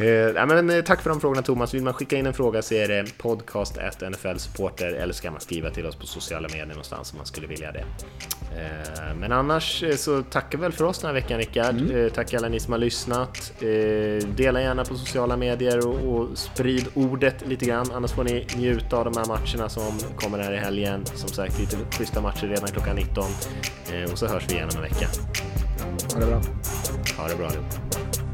Eh, men, eh, tack för de frågorna Thomas. Vill man skicka in en fråga så är det podcast NFL Supporter eller så kan man skriva till oss på sociala medier någonstans om man skulle vilja det. Eh, men annars eh, så tackar väl för oss den här veckan Rickard. Mm. Eh, tack alla ni som har lyssnat. Eh, dela gärna på sociala medier och, och, sprid ordet lite grann. Annars får ni njuta av de här matcherna som kommer här i helgen. Som sagt lite schyssta matcher redan klockan 19. och så hörs vi igen om en vecka. Ha det bra. Ha det bra allihop.